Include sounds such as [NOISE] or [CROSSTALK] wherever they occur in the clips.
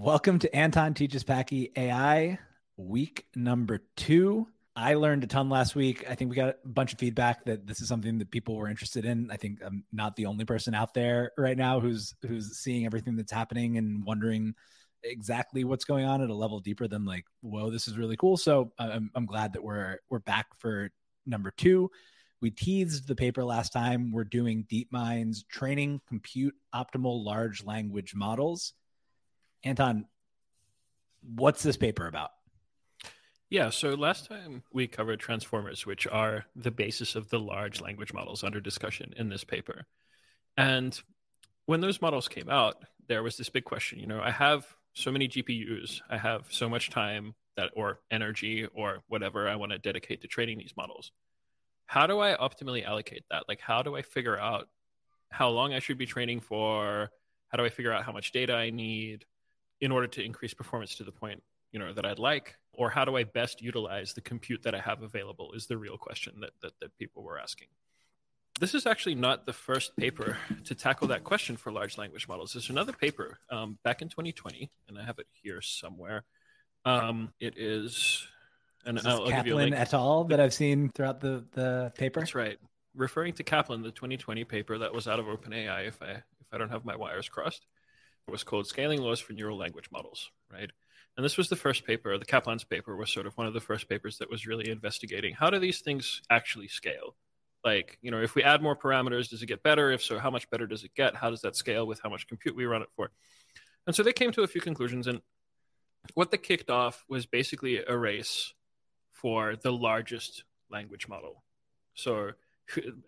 Welcome to Anton Teaches Packy AI, week number two. I learned a ton last week. I think we got a bunch of feedback that this is something that people were interested in. I think I'm not the only person out there right now who's who's seeing everything that's happening and wondering exactly what's going on at a level deeper than like, whoa, this is really cool. So uh, I'm I'm glad that we're we're back for number two. We teased the paper last time. We're doing DeepMind's training compute optimal large language models. Anton, what's this paper about? Yeah, so last time we covered transformers, which are the basis of the large language models under discussion in this paper. And when those models came out, there was this big question, you know, I have so many GPUs, I have so much time that or energy or whatever I want to dedicate to training these models. How do I optimally allocate that? Like how do I figure out how long I should be training for? How do I figure out how much data I need? In order to increase performance to the point you know that I'd like, or how do I best utilize the compute that I have available is the real question that, that, that people were asking. This is actually not the first paper to tackle that question for large language models. There's another paper um, back in 2020, and I have it here somewhere. Um, it is, and I'll, I'll Kaplan et al. that I've seen throughout the, the paper. That's right. Referring to Kaplan, the 2020 paper that was out of OpenAI, if I if I don't have my wires crossed was called Scaling Laws for Neural Language Models, right? And this was the first paper, the Kaplan's paper was sort of one of the first papers that was really investigating how do these things actually scale? Like, you know, if we add more parameters, does it get better? If so, how much better does it get? How does that scale with how much compute we run it for? And so they came to a few conclusions. And what they kicked off was basically a race for the largest language model. So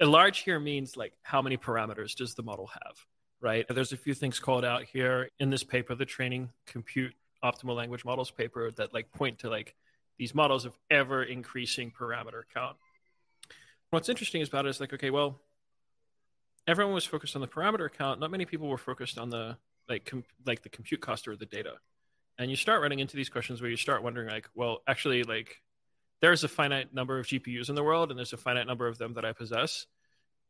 a large here means like how many parameters does the model have? Right? There's a few things called out here in this paper, the training compute optimal language models paper that like point to like these models of ever increasing parameter count. What's interesting about it is like, okay, well, everyone was focused on the parameter count. Not many people were focused on the like com- like the compute cost or the data. And you start running into these questions where you start wondering like, well, actually like there's a finite number of GPUs in the world and there's a finite number of them that I possess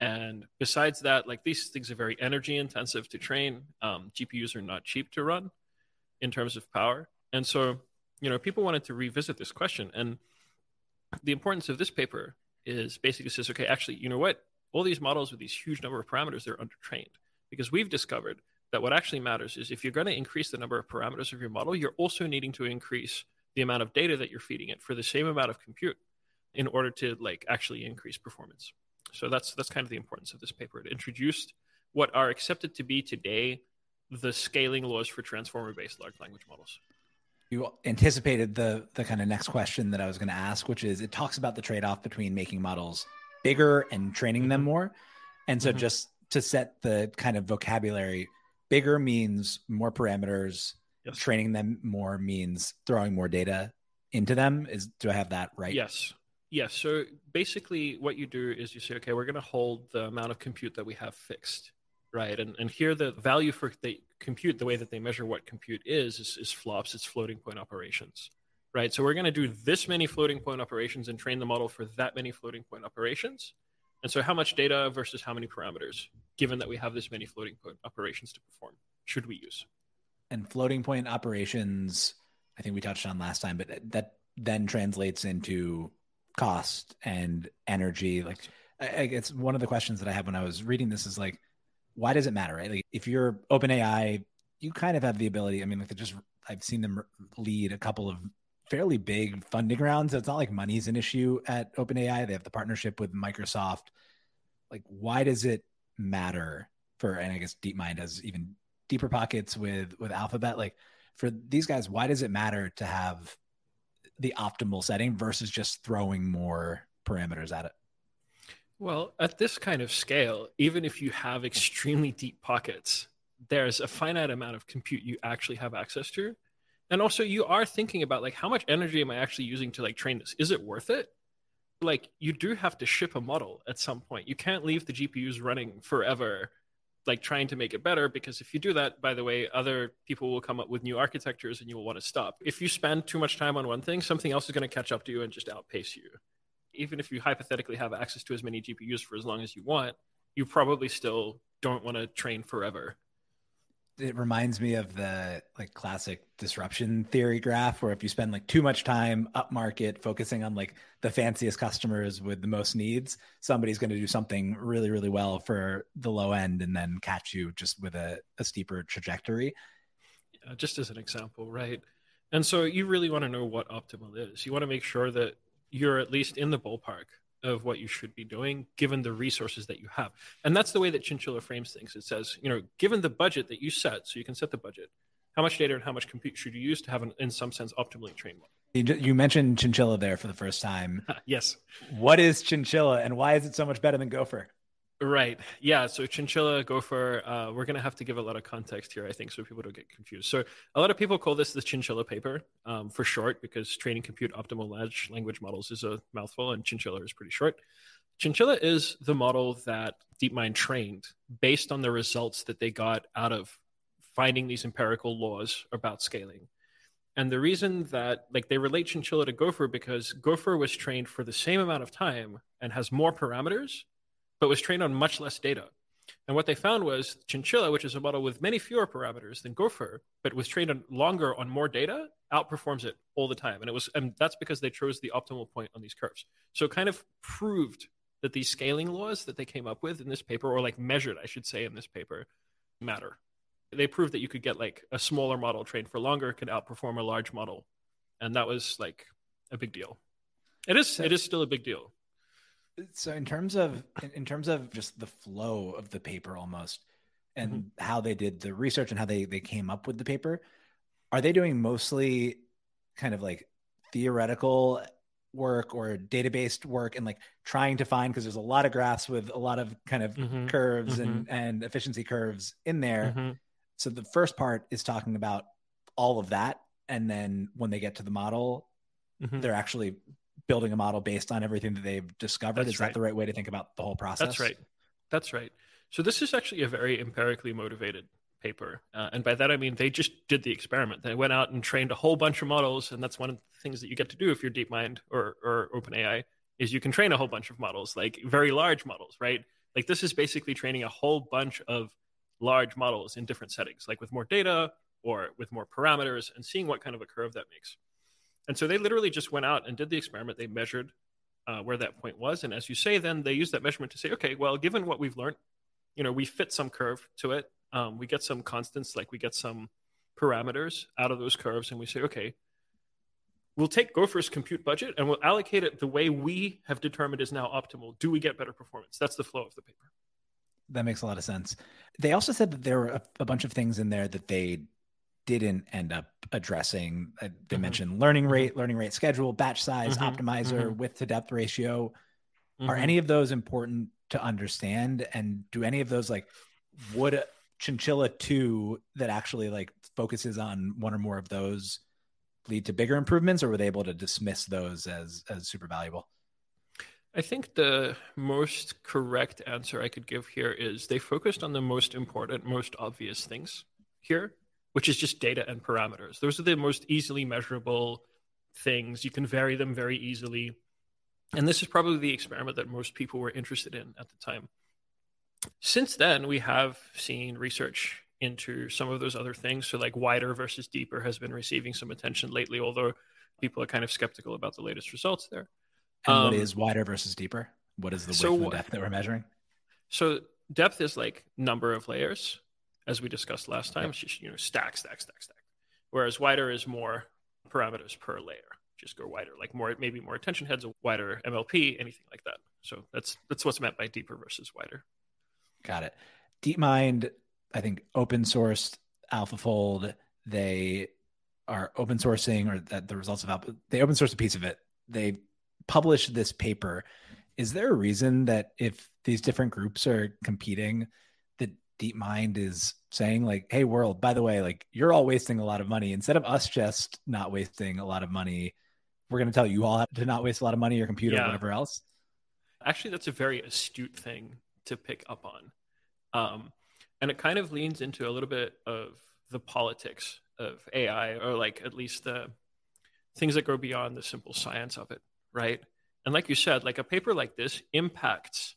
and besides that, like these things are very energy intensive to train. Um, GPUs are not cheap to run in terms of power. And so, you know, people wanted to revisit this question. And the importance of this paper is basically says, okay, actually, you know what? All these models with these huge number of parameters, they're undertrained because we've discovered that what actually matters is if you're going to increase the number of parameters of your model, you're also needing to increase the amount of data that you're feeding it for the same amount of compute in order to like actually increase performance. So that's that's kind of the importance of this paper. It introduced what are accepted to be today the scaling laws for transformer-based large language models. You anticipated the the kind of next question that I was going to ask, which is it talks about the trade-off between making models bigger and training mm-hmm. them more. And so mm-hmm. just to set the kind of vocabulary, bigger means more parameters, yes. training them more means throwing more data into them. Is do I have that right? Yes. Yes. So basically, what you do is you say, okay, we're going to hold the amount of compute that we have fixed, right? And and here the value for the compute, the way that they measure what compute is, is, is flops. It's floating point operations, right? So we're going to do this many floating point operations and train the model for that many floating point operations. And so, how much data versus how many parameters, given that we have this many floating point operations to perform, should we use? And floating point operations, I think we touched on last time, but that then translates into cost and energy like I, it's one of the questions that i had when i was reading this is like why does it matter right? Like if you're open ai you kind of have the ability i mean like just i've seen them lead a couple of fairly big funding rounds. It's not like money's an issue at openai. They have the partnership with microsoft. Like why does it matter for and i guess deepmind has even deeper pockets with with alphabet? Like for these guys why does it matter to have the optimal setting versus just throwing more parameters at it? Well, at this kind of scale, even if you have extremely deep pockets, there's a finite amount of compute you actually have access to. And also you are thinking about like how much energy am I actually using to like train this? Is it worth it? Like you do have to ship a model at some point. You can't leave the GPUs running forever like trying to make it better because if you do that by the way other people will come up with new architectures and you will want to stop. If you spend too much time on one thing something else is going to catch up to you and just outpace you. Even if you hypothetically have access to as many gpus for as long as you want you probably still don't want to train forever it reminds me of the like classic disruption theory graph where if you spend like too much time up market focusing on like the fanciest customers with the most needs somebody's going to do something really really well for the low end and then catch you just with a, a steeper trajectory. Yeah, just as an example right? And so you really want to know what optimal is. You want to make sure that you're at least in the ballpark of what you should be doing given the resources that you have. And that's the way that Chinchilla frames things. It says, you know, given the budget that you set, so you can set the budget, how much data and how much compute should you use to have an, in some sense, optimally trained model? You mentioned Chinchilla there for the first time. [LAUGHS] yes. What is Chinchilla and why is it so much better than Gopher? Right. Yeah. So chinchilla, gopher, uh, we're going to have to give a lot of context here, I think, so people don't get confused. So a lot of people call this the chinchilla paper um, for short because training compute optimal large language models is a mouthful and chinchilla is pretty short. Chinchilla is the model that DeepMind trained based on the results that they got out of finding these empirical laws about scaling. And the reason that like they relate chinchilla to gopher because gopher was trained for the same amount of time and has more parameters but was trained on much less data. And what they found was Chinchilla, which is a model with many fewer parameters than Gopher, but was trained on longer on more data, outperforms it all the time. And it was, and that's because they chose the optimal point on these curves. So it kind of proved that these scaling laws that they came up with in this paper, or like measured, I should say, in this paper, matter. They proved that you could get like a smaller model trained for longer could outperform a large model, and that was like a big deal. It is. It is still a big deal so in terms of in terms of just the flow of the paper almost and mm-hmm. how they did the research and how they they came up with the paper are they doing mostly kind of like theoretical work or database work and like trying to find because there's a lot of graphs with a lot of kind of mm-hmm. curves mm-hmm. and and efficiency curves in there mm-hmm. so the first part is talking about all of that and then when they get to the model mm-hmm. they're actually building a model based on everything that they've discovered. That's is right. that the right way to think about the whole process? That's right. That's right. So this is actually a very empirically motivated paper, uh, and by that I mean they just did the experiment. They went out and trained a whole bunch of models, and that's one of the things that you get to do if you're DeepMind or or OpenAI is you can train a whole bunch of models, like very large models, right? Like this is basically training a whole bunch of large models in different settings, like with more data or with more parameters, and seeing what kind of a curve that makes. And so they literally just went out and did the experiment. They measured uh, where that point was. And as you say, then they used that measurement to say, okay, well, given what we've learned, you know, we fit some curve to it. Um, we get some constants, like we get some parameters out of those curves. And we say, okay, we'll take Gopher's compute budget and we'll allocate it the way we have determined is now optimal. Do we get better performance? That's the flow of the paper. That makes a lot of sense. They also said that there were a, a bunch of things in there that they didn't end up addressing. Uh, they mm-hmm. mentioned learning mm-hmm. rate, learning rate schedule, batch size, mm-hmm. optimizer, mm-hmm. width to depth ratio. Are mm-hmm. any of those important to understand? And do any of those like would Chinchilla 2 that actually like focuses on one or more of those lead to bigger improvements or were they able to dismiss those as as super valuable? I think the most correct answer I could give here is they focused on the most important, most obvious things here which is just data and parameters. Those are the most easily measurable things. You can vary them very easily. And this is probably the experiment that most people were interested in at the time. Since then, we have seen research into some of those other things. So, like wider versus deeper has been receiving some attention lately, although people are kind of skeptical about the latest results there. And um, what is wider versus deeper? What is the width so, and depth that we're measuring? So, depth is like number of layers as we discussed last time. Just, you know, stack, stack, stack, stack. Whereas wider is more parameters per layer. Just go wider, like more, maybe more attention heads, a wider MLP, anything like that. So that's that's what's meant by deeper versus wider. Got it. DeepMind, I think, open sourced AlphaFold. They are open sourcing, or that the results of Alpha. They open source a piece of it. They published this paper. Is there a reason that if these different groups are competing, DeepMind is saying like, "Hey, world, by the way, like you're all wasting a lot of money. Instead of us just not wasting a lot of money, we're going to tell you all [LAUGHS] to not waste a lot of money, your computer, yeah. whatever else." Actually, that's a very astute thing to pick up on, um, and it kind of leans into a little bit of the politics of AI, or like at least the things that go beyond the simple science of it, right? And like you said, like a paper like this impacts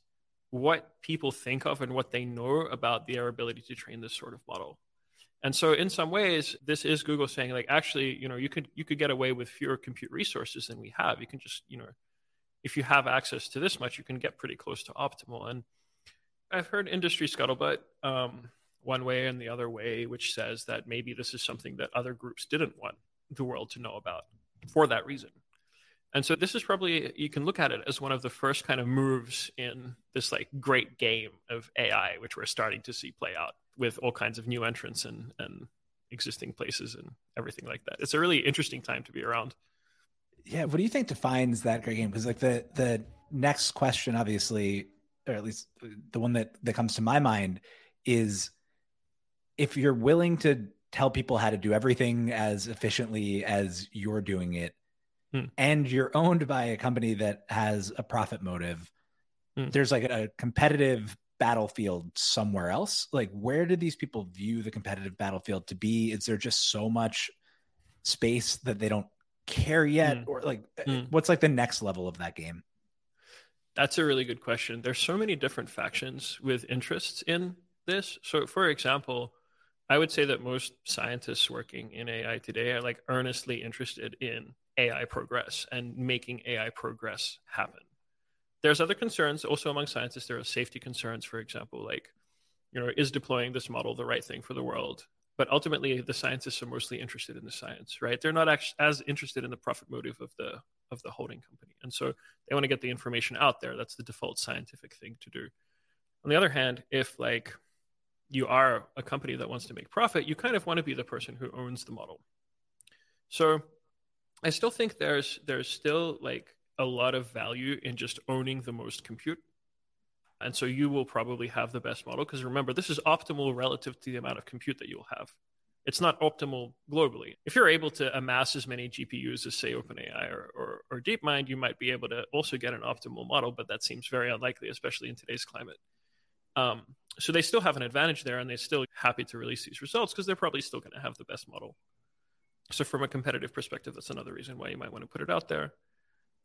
what people think of and what they know about their ability to train this sort of model. And so in some ways, this is Google saying like actually, you know, you could you could get away with fewer compute resources than we have. You can just, you know, if you have access to this much, you can get pretty close to optimal. And I've heard industry scuttlebutt um, one way and the other way, which says that maybe this is something that other groups didn't want the world to know about for that reason. And so this is probably you can look at it as one of the first kind of moves in this like great game of AI, which we're starting to see play out with all kinds of new entrants and and existing places and everything like that. It's a really interesting time to be around. Yeah, what do you think defines that great game? Because like the the next question, obviously, or at least the one that that comes to my mind is if you're willing to tell people how to do everything as efficiently as you're doing it hmm. and you're owned by a company that has a profit motive hmm. there's like a competitive battlefield somewhere else like where do these people view the competitive battlefield to be is there just so much space that they don't care yet hmm. or like hmm. what's like the next level of that game that's a really good question there's so many different factions with interests in this so for example I would say that most scientists working in AI today are like earnestly interested in AI progress and making AI progress happen. There's other concerns also among scientists. There are safety concerns, for example, like, you know, is deploying this model the right thing for the world? But ultimately, the scientists are mostly interested in the science, right? They're not actually as interested in the profit motive of the of the holding company, and so they want to get the information out there. That's the default scientific thing to do. On the other hand, if like you are a company that wants to make profit, you kind of want to be the person who owns the model. So I still think there's there's still like a lot of value in just owning the most compute. And so you will probably have the best model because remember, this is optimal relative to the amount of compute that you'll have. It's not optimal globally. If you're able to amass as many GPUs as, say, OpenAI or, or, or DeepMind, you might be able to also get an optimal model, but that seems very unlikely, especially in today's climate. Um, so they still have an advantage there and they're still happy to release these results because they're probably still going to have the best model. So from a competitive perspective, that's another reason why you might want to put it out there.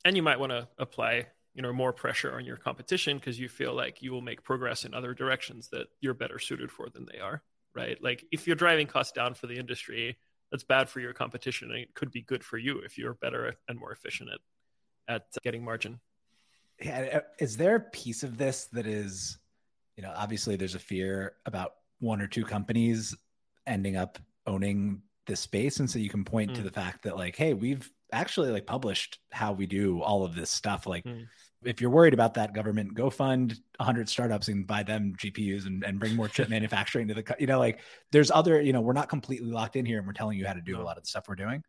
And you might want to apply, you know, more pressure on your competition because you feel like you will make progress in other directions that you're better suited for than they are, right? Like if you're driving costs down for the industry, that's bad for your competition and it could be good for you if you're better and more efficient at at getting margin. Yeah, is there a piece of this that is you know, obviously there's a fear about one or two companies ending up owning this space. And so you can point mm. to the fact that like, hey, we've actually like published how we do all of this stuff. Like mm. if you're worried about that government, go fund hundred startups and buy them GPUs and, and bring more chip [LAUGHS] manufacturing to the, you know, like there's other, you know, we're not completely locked in here and we're telling you how to do no. a lot of the stuff we're doing.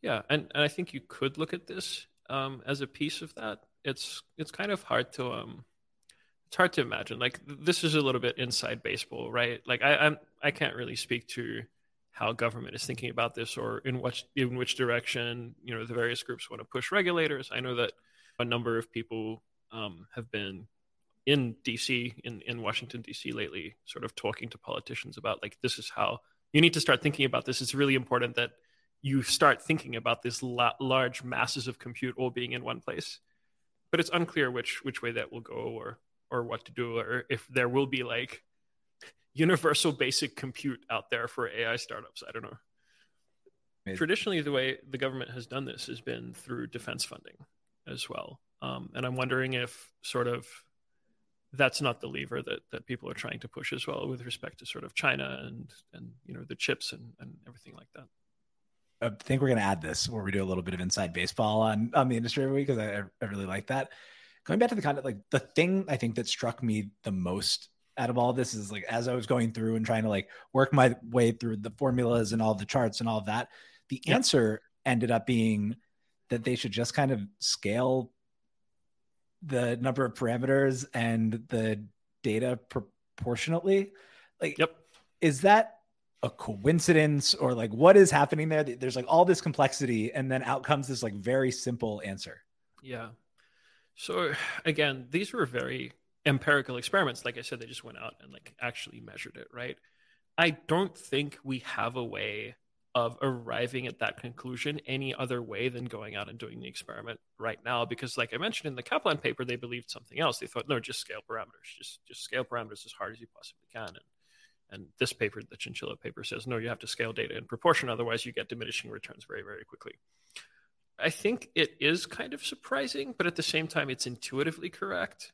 Yeah. And, and I think you could look at this um, as a piece of that. It's, it's kind of hard to, um, it's hard to imagine. Like this is a little bit inside baseball, right? Like I, I'm I can't really speak to how government is thinking about this or in which in which direction you know the various groups want to push regulators. I know that a number of people um, have been in DC in in Washington DC lately, sort of talking to politicians about like this is how you need to start thinking about this. It's really important that you start thinking about this la- large masses of compute all being in one place. But it's unclear which which way that will go or or what to do or if there will be like universal basic compute out there for AI startups. I don't know. Traditionally, the way the government has done this has been through defense funding as well. Um, and I'm wondering if sort of that's not the lever that, that people are trying to push as well with respect to sort of China and, and you know, the chips and, and everything like that. I think we're going to add this where we do a little bit of inside baseball on, on the industry every week because I, I really like that going back to the content, like the thing I think that struck me the most out of all this is like as I was going through and trying to like work my way through the formulas and all the charts and all of that, the yep. answer ended up being that they should just kind of scale the number of parameters and the data proportionately. Like, yep. is that a coincidence or like what is happening there? There's like all this complexity, and then out comes this like very simple answer. Yeah. So again, these were very empirical experiments. Like I said, they just went out and like actually measured it, right? I don't think we have a way of arriving at that conclusion any other way than going out and doing the experiment right now because like i mentioned in the kaplan paper they believed something else they thought no just scale parameters just just scale parameters as hard as you possibly can and And this paper, the chinchilla paper, says no, you have to scale data in proportion, otherwise you get diminishing returns very, very quickly. I think it is kind of surprising, but at the same time, it's intuitively correct.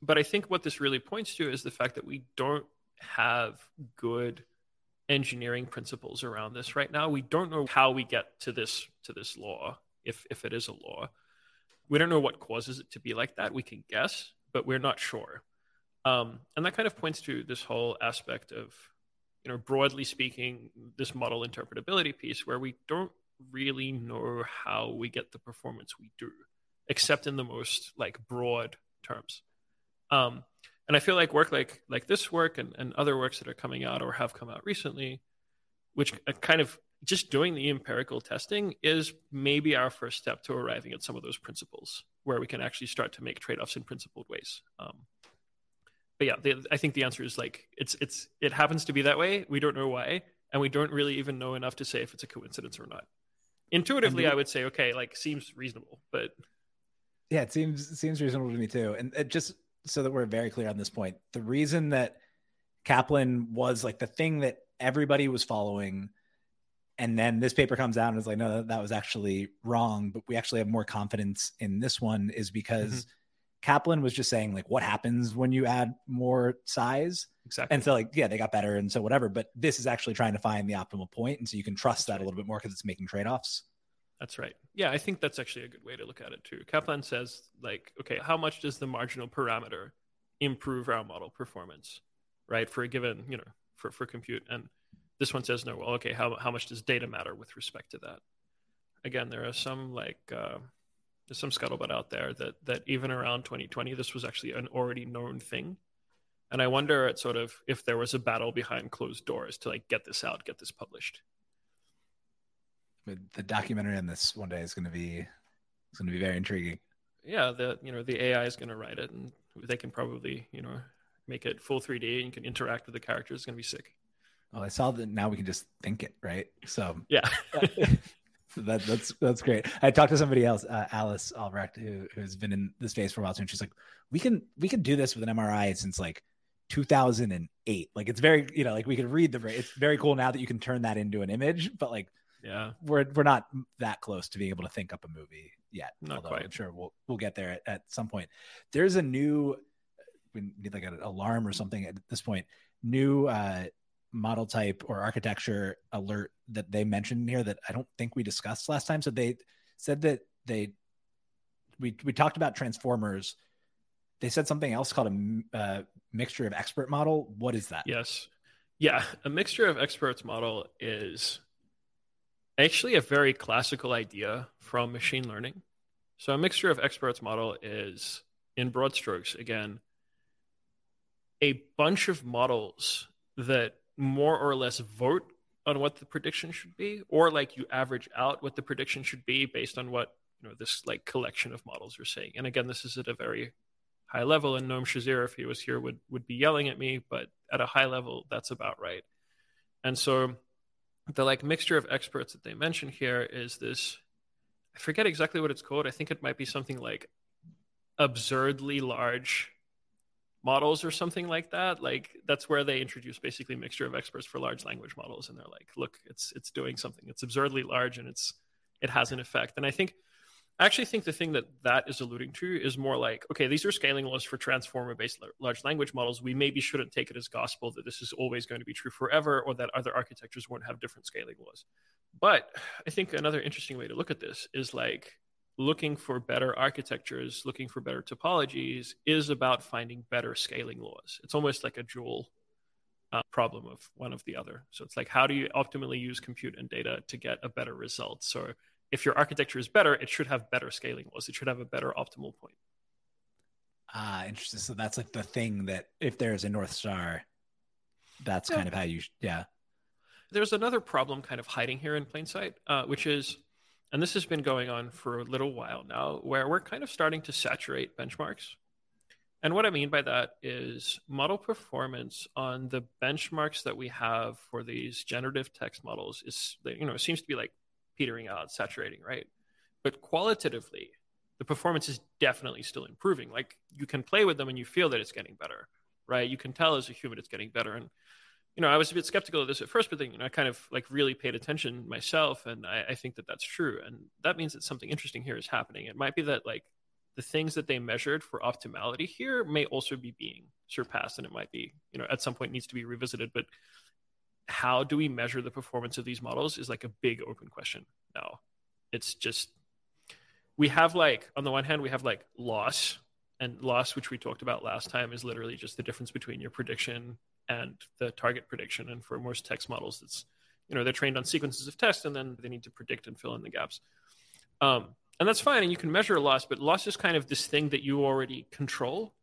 But I think what this really points to is the fact that we don't have good engineering principles around this right now. We don't know how we get to this to this law, if if it is a law. We don't know what causes it to be like that. We can guess, but we're not sure. Um, and that kind of points to this whole aspect of, you know, broadly speaking, this model interpretability piece where we don't really know how we get the performance we do, except in the most like broad terms. Um, and I feel like work like like this work and, and other works that are coming out or have come out recently, which kind of just doing the empirical testing is maybe our first step to arriving at some of those principles where we can actually start to make trade-offs in principled ways. Um, but yeah, the, I think the answer is like it's it's it happens to be that way. We don't know why, and we don't really even know enough to say if it's a coincidence or not. Intuitively, I would say okay, like seems reasonable, but yeah, it seems it seems reasonable to me too. And it just so that we're very clear on this point, the reason that Kaplan was like the thing that everybody was following, and then this paper comes out and is like, no, that, that was actually wrong, but we actually have more confidence in this one is because mm-hmm. Kaplan was just saying like what happens when you add more size. Exactly. And so like, yeah, they got better. And so whatever, but this is actually trying to find the optimal point. And so you can trust that's that right. a little bit more because it's making trade-offs. That's right. Yeah, I think that's actually a good way to look at it too. Kaplan says, like, okay, how much does the marginal parameter improve our model performance, right, for a given, you know, for, for compute? And this one says, no, well, okay, how, how much does data matter with respect to that? Again, there are some like, uh, there's some scuttlebutt out there that, that even around 2020, this was actually an already known thing. And I wonder at sort of if there was a battle behind closed doors to like get this out, get this published the documentary on this one day is going to be it's going to be very intriguing. Yeah, the you know the AI is going to write it, and they can probably you know make it full 3D, and you can interact with the characters. It's going to be sick. Oh, I saw that now we can just think it, right? So yeah. [LAUGHS] that, that's that's great. I talked to somebody else, uh, Alice Albrecht, who who's been in the space for a while too, and she's like, "We can we can do this with an MRI since like 2008. Like it's very you know like we can read the. It's very cool now that you can turn that into an image, but like yeah, we're we're not that close to being able to think up a movie yet. Not quite. I'm sure we'll we'll get there at, at some point. There's a new we need like an alarm or something at this point. New uh, model type or architecture alert that they mentioned here that I don't think we discussed last time. So they said that they we we talked about transformers. They said something else called a uh, mixture of expert model. What is that? Yes. Yeah, a mixture of experts model is actually a very classical idea from machine learning. So a mixture of experts model is, in broad strokes, again, a bunch of models that more or less vote on what the prediction should be, or like you average out what the prediction should be based on what you know this like collection of models are saying. And again, this is at a very high level, and Noam Shazeer, if he was here, would would be yelling at me, but at a high level, that's about right. And so the like mixture of experts that they mention here is this i forget exactly what it's called. I think it might be something like absurdly large models or something like that. Like that's where they introduce basically mixture of experts for large language models and they're like look it's it's doing something. It's absurdly large and it's it has an effect. And i think I actually think the thing that that is alluding to is more like, okay, these are scaling laws for transformer based large language models. We maybe shouldn't take it as gospel that this is always going to be true forever or that other architectures won't have different scaling laws. But I think another interesting way to look at this is like looking for better architectures, looking for better topologies is about finding better scaling laws. It's almost like a dual uh, problem of one of the other. So it's like, how do you optimally use compute and data to get a better result? So if your architecture is better, it should have better scaling laws. It should have a better optimal point. Ah, interesting. So that's like the thing that if there's a North Star, that's yeah. kind of how you, yeah. There's another problem kind of hiding here in plain sight, uh, which is, and this has been going on for a little while now, where we're kind of starting to saturate benchmarks. And what I mean by that is model performance on the benchmarks that we have for these generative text models is, you know, seems to be like petering out, saturating, right? But qualitatively, the performance is definitely still improving. Like you can play with them and you feel that it's getting better, right? You can tell as a human it's getting better. And you know, I was a bit skeptical of this at first, but then you know, I kind of like really paid attention myself, and I, I think that that's true, and that means that something interesting here is happening. It might be that like the things that they measured for optimality here may also be being surpassed, and it might be you know at some point needs to be revisited, but how do we measure the performance of these models is like a big open question now. It's just we have like on the one hand we have like loss and loss which we talked about last time is literally just the difference between your prediction and the target prediction. And for most text models, it's you know they're trained on sequences of text, and then they need to predict and fill in the gaps. Um, and that's fine, and you can measure loss, but loss is kind of this thing that you already control.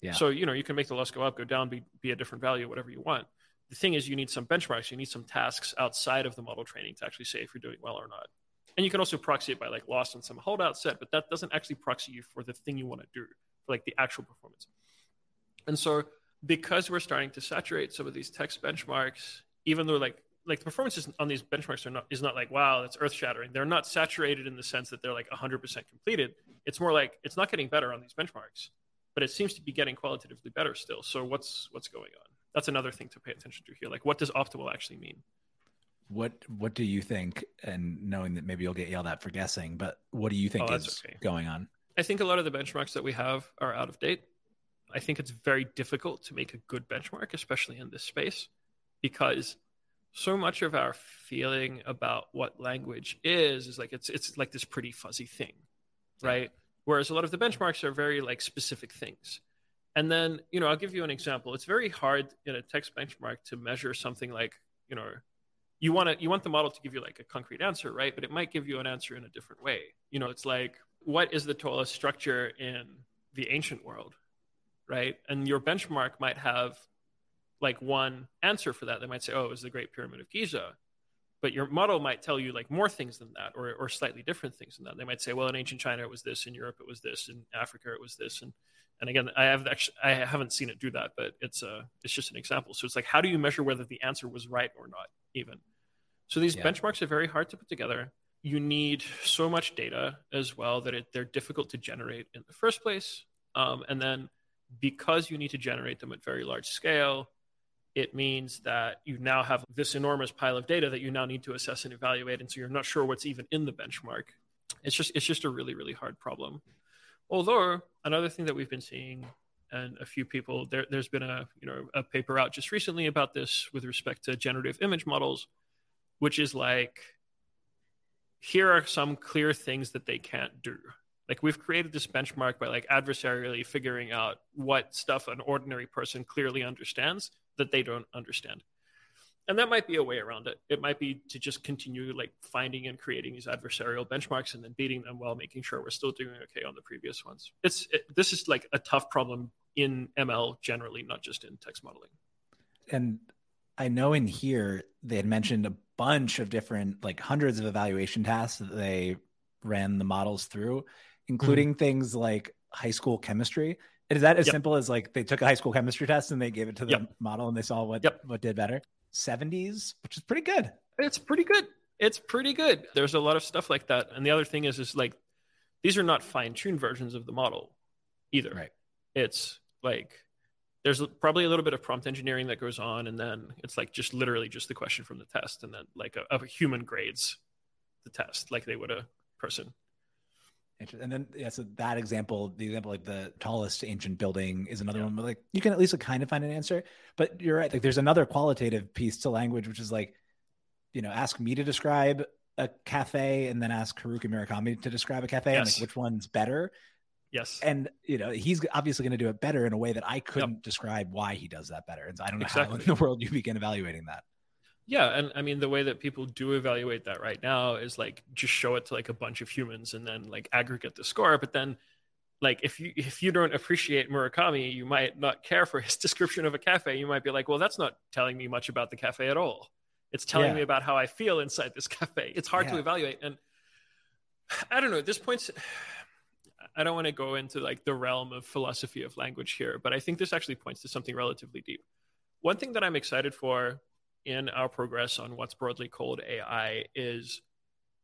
Yeah. So you know you can make the loss go up, go down, be be a different value, whatever you want. The thing is, you need some benchmarks, you need some tasks outside of the model training to actually say if you're doing well or not. And you can also proxy it by like loss and some holdout set, but that doesn't actually proxy you for the thing you want to do, for like the actual performance. And so because we're starting to saturate some of these text benchmarks, even though like like the performances on these benchmarks are not is not like wow that's earth shattering. They're not saturated in the sense that they're like 100% completed. It's more like it's not getting better on these benchmarks, but it seems to be getting qualitatively better still. So what's what's going on? That's another thing to pay attention to here. Like what does optimal actually mean? What what do you think? And knowing that maybe you'll get yelled at for guessing, but what do you think oh, is okay. going on? I think a lot of the benchmarks that we have are out of date. I think it's very difficult to make a good benchmark, especially in this space, because so much of our feeling about what language is is like it's it's like this pretty fuzzy thing, right? Whereas a lot of the benchmarks are very like specific things. And then, you know, I'll give you an example. It's very hard in a text benchmark to measure something like, you know, you want to you want the model to give you like a concrete answer, right? But it might give you an answer in a different way. You know, it's like what is the tallest structure in the ancient world? right? And your benchmark might have like one answer for that. They might say, oh, it was the Great Pyramid of Giza. But your model might tell you like more things than that or, or slightly different things than that. They might say, well, in ancient China, it was this. In Europe, it was this. In Africa, it was this. And, and again, I have actually, I haven't seen it do that, but it's a, it's just an example. So it's like, how do you measure whether the answer was right or not even? So these yeah. benchmarks are very hard to put together. You need so much data as well that it, they're difficult to generate in the first place. Um, and then because you need to generate them at very large scale, it means that you now have this enormous pile of data that you now need to assess and evaluate. And so you're not sure what's even in the benchmark. It's just it's just a really, really hard problem. Although another thing that we've been seeing and a few people there, there's been a you know a paper out just recently about this with respect to generative image models, which is like here are some clear things that they can't do. Like we've created this benchmark by like adversarially figuring out what stuff an ordinary person clearly understands that they don't understand and that might be a way around it it might be to just continue like finding and creating these adversarial benchmarks and then beating them while making sure we're still doing okay on the previous ones it's it, this is like a tough problem in ml generally not just in text modeling and i know in here they had mentioned a bunch of different like hundreds of evaluation tasks that they ran the models through including mm-hmm. things like high school chemistry. Is that as yep. simple as like they took a high school chemistry test and they gave it to the yep. model and they saw what yep. what did better? 70s, which is pretty good. It's pretty good. It's pretty good. There's a lot of stuff like that. And the other thing is is like these are not fine-tuned versions of the model either. Right. It's like there's probably a little bit of prompt engineering that goes on and then it's like just literally just the question from the test and then like a, a human grades the test like they would a person and then yeah, so that example, the example like the tallest ancient building is another yeah. one. But like you can at least like, kind of find an answer. But you're right. Like there's another qualitative piece to language, which is like, you know, ask me to describe a cafe, and then ask Haruki Murakami to describe a cafe, yes. and like which one's better. Yes. And you know, he's obviously going to do it better in a way that I couldn't yep. describe why he does that better. And so I don't know exactly. how in the world you begin evaluating that. Yeah, and I mean the way that people do evaluate that right now is like just show it to like a bunch of humans and then like aggregate the score. But then, like if you if you don't appreciate Murakami, you might not care for his [LAUGHS] description of a cafe. You might be like, well, that's not telling me much about the cafe at all. It's telling yeah. me about how I feel inside this [LAUGHS] cafe. It's hard yeah. to evaluate, and [SIGHS] I don't know. At this point, [SIGHS] I don't want to go into like the realm of philosophy of language here, but I think this actually points to something relatively deep. One thing that I'm excited for in our progress on what's broadly called AI is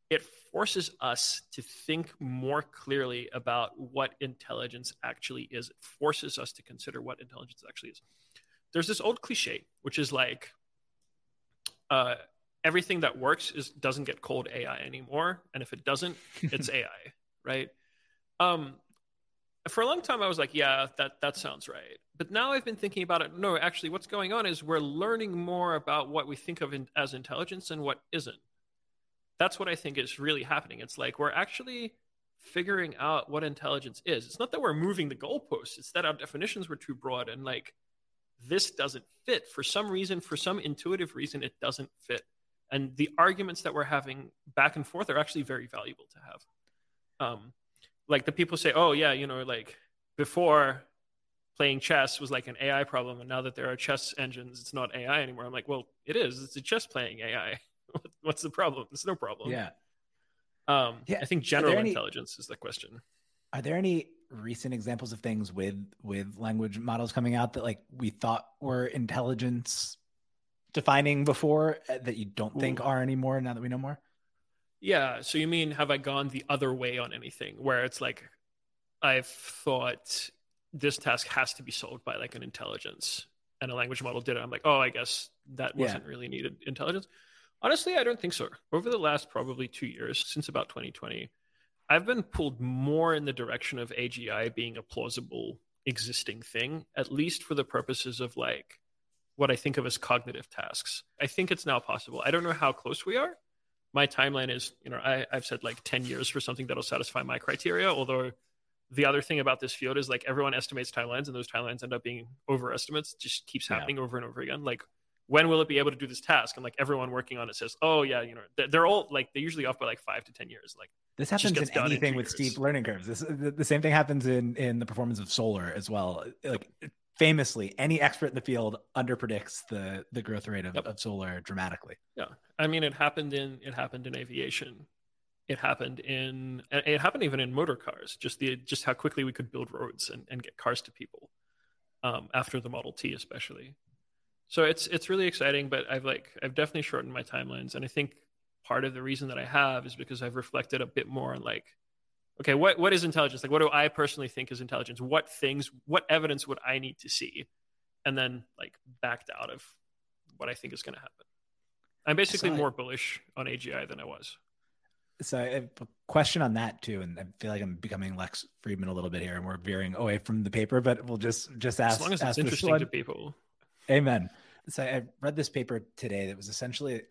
it forces us to think more clearly about what intelligence actually is. It forces us to consider what intelligence actually is. There's this old cliche, which is like, uh, everything that works is doesn't get called AI anymore, and if it doesn't, it's [LAUGHS] AI, right? Um, for a long time, I was like, yeah, that that sounds right. But now I've been thinking about it. No, actually, what's going on is we're learning more about what we think of in, as intelligence and what isn't. That's what I think is really happening. It's like we're actually figuring out what intelligence is. It's not that we're moving the goalposts, it's that our definitions were too broad and like this doesn't fit. For some reason, for some intuitive reason, it doesn't fit. And the arguments that we're having back and forth are actually very valuable to have. Um, like the people say, oh, yeah, you know, like before playing chess was like an AI problem. And now that there are chess engines, it's not AI anymore. I'm like, well, it is. It's a chess playing AI. What's the problem? There's no problem. Yeah. Um, yeah. I think general any, intelligence is the question. Are there any recent examples of things with with language models coming out that like we thought were intelligence defining before uh, that you don't think are anymore now that we know more? Yeah. So you mean have I gone the other way on anything where it's like I've thought this task has to be solved by like an intelligence and a language model did it. I'm like, oh, I guess that wasn't yeah. really needed intelligence. Honestly, I don't think so. Over the last probably two years, since about 2020, I've been pulled more in the direction of AGI being a plausible existing thing, at least for the purposes of like what I think of as cognitive tasks. I think it's now possible. I don't know how close we are. My timeline is, you know, I, I've said like 10 years for something that'll satisfy my criteria, although the other thing about this field is like everyone estimates timelines and those timelines end up being overestimates. Just keeps happening yeah. over and over again. Like when will it be able to do this task? And like everyone working on it says oh yeah you know they're all like they're usually off by like five to ten years. Like this happens in anything in with years. steep learning curves. This the same thing happens in in the performance of solar as well. Like famously any expert in the field underpredicts the the growth rate of, yep. of solar dramatically. Yeah. I mean it happened in it happened in aviation. It happened in it happened even in motor cars just the just how quickly we could build roads and, and get cars to people um, after the model t especially. So it's it's really exciting but i've like i've definitely shortened my timelines and i think part of the reason that i have is because i've reflected a bit more on like okay what what is intelligence like what do i personally think is intelligence what things what evidence would i need to see and then like backed out of what i think is going to happen i'm basically so more bullish on agi than i was so I have a question on that too, and I feel like I'm becoming Lex Fridman a little bit here, and we're veering away from the paper, but we'll just just ask. As long as it's interesting to people. Amen. So I read this paper today that was essentially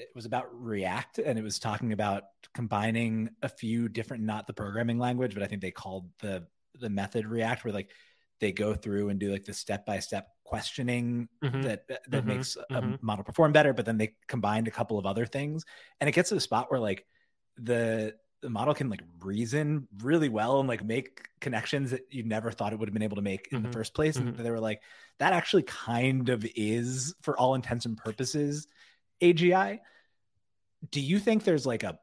it was about React, and it was talking about combining a few different, not the programming language, but I think they called the the method React, where like they go through and do like the step by step questioning mm-hmm. that that mm-hmm. makes a mm-hmm. model perform better, but then they combined a couple of other things, and it gets to the spot where like the the model can like reason really well and like make connections that you never thought it would have been able to make in mm-hmm. the first place. And mm-hmm. they were like, that actually kind of is, for all intents and purposes, AGI. Do you think there's like a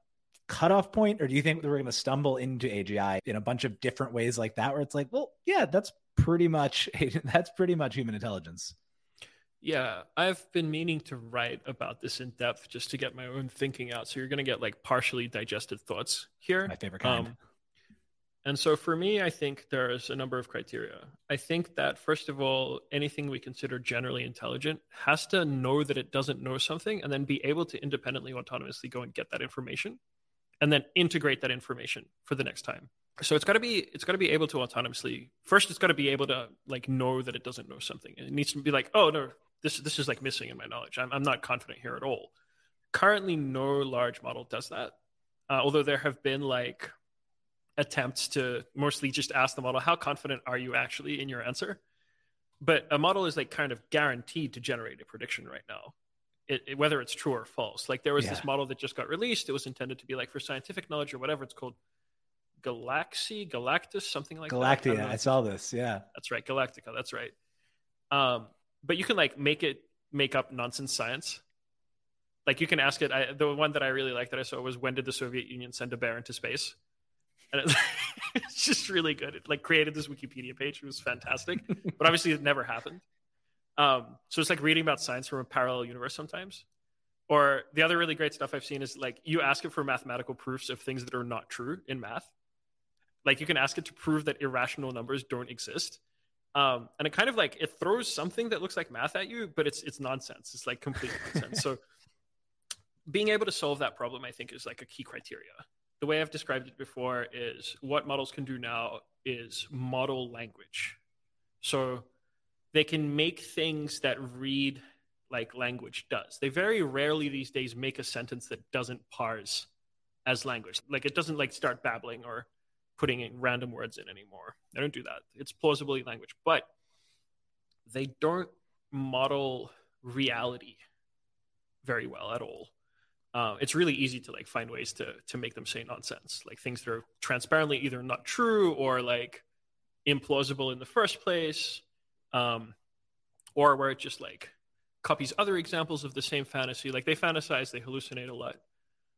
cutoff point, or do you think we're going to stumble into AGI in a bunch of different ways like that, where it's like, well, yeah, that's pretty much [LAUGHS] that's pretty much human intelligence. Yeah, I've been meaning to write about this in depth just to get my own thinking out. So you're going to get like partially digested thoughts here. My favorite kind. Um, and so for me, I think there's a number of criteria. I think that first of all, anything we consider generally intelligent has to know that it doesn't know something and then be able to independently, autonomously go and get that information and then integrate that information for the next time. So it's got to be it's got to be able to autonomously. First, it's got to be able to like know that it doesn't know something. It needs to be like, oh no, this this is like missing in my knowledge. I'm I'm not confident here at all. Currently, no large model does that. Uh, although there have been like attempts to mostly just ask the model, how confident are you actually in your answer? But a model is like kind of guaranteed to generate a prediction right now, it, it, whether it's true or false. Like there was yeah. this model that just got released. It was intended to be like for scientific knowledge or whatever it's called. Galaxy, Galactus, something like Galactica. that. I, I saw this. Yeah, that's right. Galactica. That's right. Um, but you can like make it make up nonsense science. Like you can ask it. I, the one that I really liked that I saw was when did the Soviet Union send a bear into space? And it's, [LAUGHS] it's just really good. It like created this Wikipedia page. It was fantastic, but obviously it never happened. Um, so it's like reading about science from a parallel universe sometimes. Or the other really great stuff I've seen is like you ask it for mathematical proofs of things that are not true in math. Like you can ask it to prove that irrational numbers don't exist um, and it kind of like it throws something that looks like math at you, but it's it's nonsense. It's like complete nonsense. so [LAUGHS] being able to solve that problem, I think, is like a key criteria. The way I've described it before is what models can do now is model language. So they can make things that read like language does. They very rarely these days make a sentence that doesn't parse as language. Like it doesn't like start babbling or putting in random words in anymore. They don't do that. It's plausibly language, but they don't model reality very well at all. Uh, it's really easy to like find ways to to make them say nonsense, like things that are transparently either not true or like implausible in the first place, um, or where it just like copies other examples of the same fantasy. Like they fantasize, they hallucinate a lot.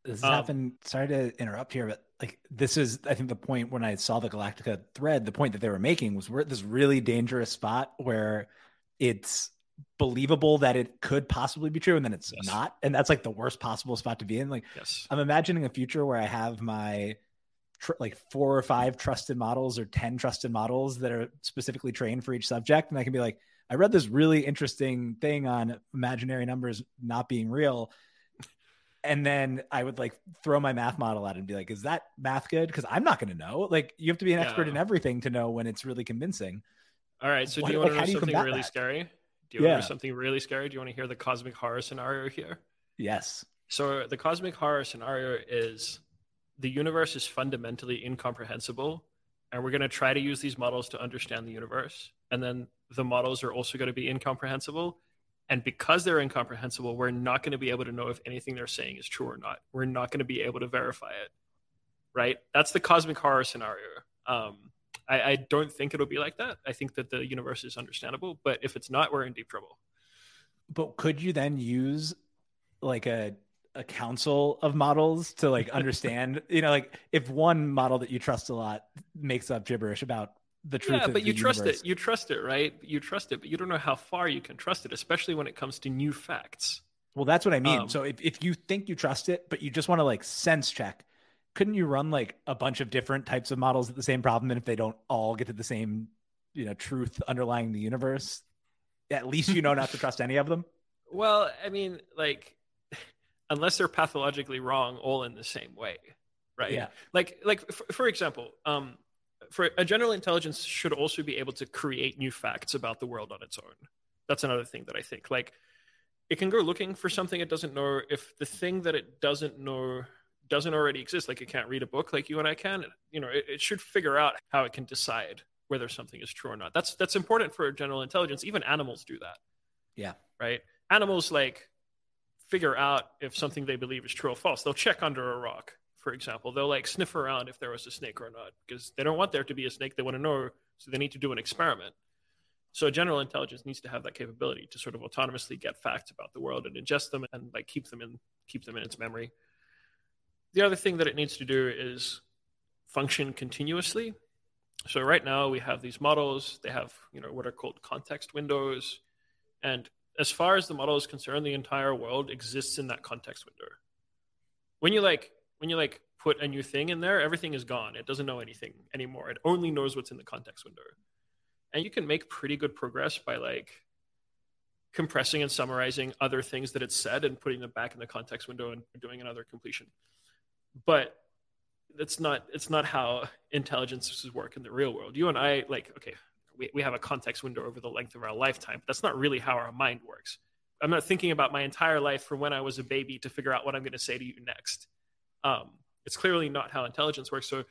This um, happened. Sorry to interrupt here, but like this is, I think the point when I saw the Galactica thread, the point that they were making was we're at this really dangerous spot where it's believable that it could possibly be true and then it's yes. not and that's like the worst possible spot to be in like yes. I'm imagining a future where i have my tr- like four or five trusted models or 10 trusted models that are specifically trained for each subject and i can be like i read this really interesting thing on imaginary numbers not being real and then i would like throw my math model at it and be like is that math good? Because i'm not going to know like you have to be an expert in everything to know when it's really convincing. All right so what, do you want like, to know something really that? scary do you yeah. want to hear something really scary? Do you want to hear the cosmic horror scenario here? Yes. So the cosmic horror scenario is the universe is fundamentally incomprehensible, and we're going to try to use these models to understand the universe. And then the models are also going to be incomprehensible. And because they're incomprehensible, we're not going to be able to know if anything they're saying is true or not. We're not going to be able to verify it. Right? That's the cosmic horror scenario. Um, I, I don't think it'll be like that. I think that the universe is understandable, but if it's not, we're in deep trouble. But could you then use like a a council of models to like [LAUGHS] understand you know like if one model that you trust a lot makes up gibberish about the truth yeah but you trust it. you trust it right? You trust it but you don't know how far you can trust it especially when it comes to new facts. Well that's what i mean. Um, so if, if you think you trust it but you just want to like sense check couldn't you run like a bunch of different types of models at the same problem and if they don't all get to the same you know truth underlying the universe at least you know not to [LAUGHS] trust any of them? Well i mean like [LAUGHS] unless they're pathologically wrong all in the same way right? Yeah. Like like for, for example um for a general intelligence should also be able to create new facts about the world on its own. That's another thing that i think. Like it can go looking for something it doesn't know. If the thing that it doesn't know doesn't already exist like it can't read a book like you and i can you know it, it, should figure out how it can decide whether something is true or not. That's that's important for general intelligence. Even animals do that. Yeah. Right? Animals like figure out if something they believe is true or false. They'll check under a rock for example. They'll like sniff around if there was a snake or not because they don't want there to be a snake. They want to know so they need to do an experiment. So general intelligence needs to have that capability to sort of autonomously get facts about the world and ingest them and like keep them in keep them in its memory the other thing that it needs to do is function continuously. So right now we have these models, they have, you know, what are called context windows. And as far as the model is concerned, the entire world exists in that context window. When you like when you like put a new thing in there, everything is gone. It doesn't know anything anymore. It only knows what's in the context window. And you can make pretty good progress by like compressing and summarizing other things that it's said and putting them back in the context window and doing another completion but that's not it's not how intelligences work in the real world. You and i like okay we, we have a context window over the length of our lifetime but that's not really how our mind works. I'm not thinking about my entire life from when i was a baby to figure out what i'm going to say to you next. Um, it's clearly not how intelligence works. So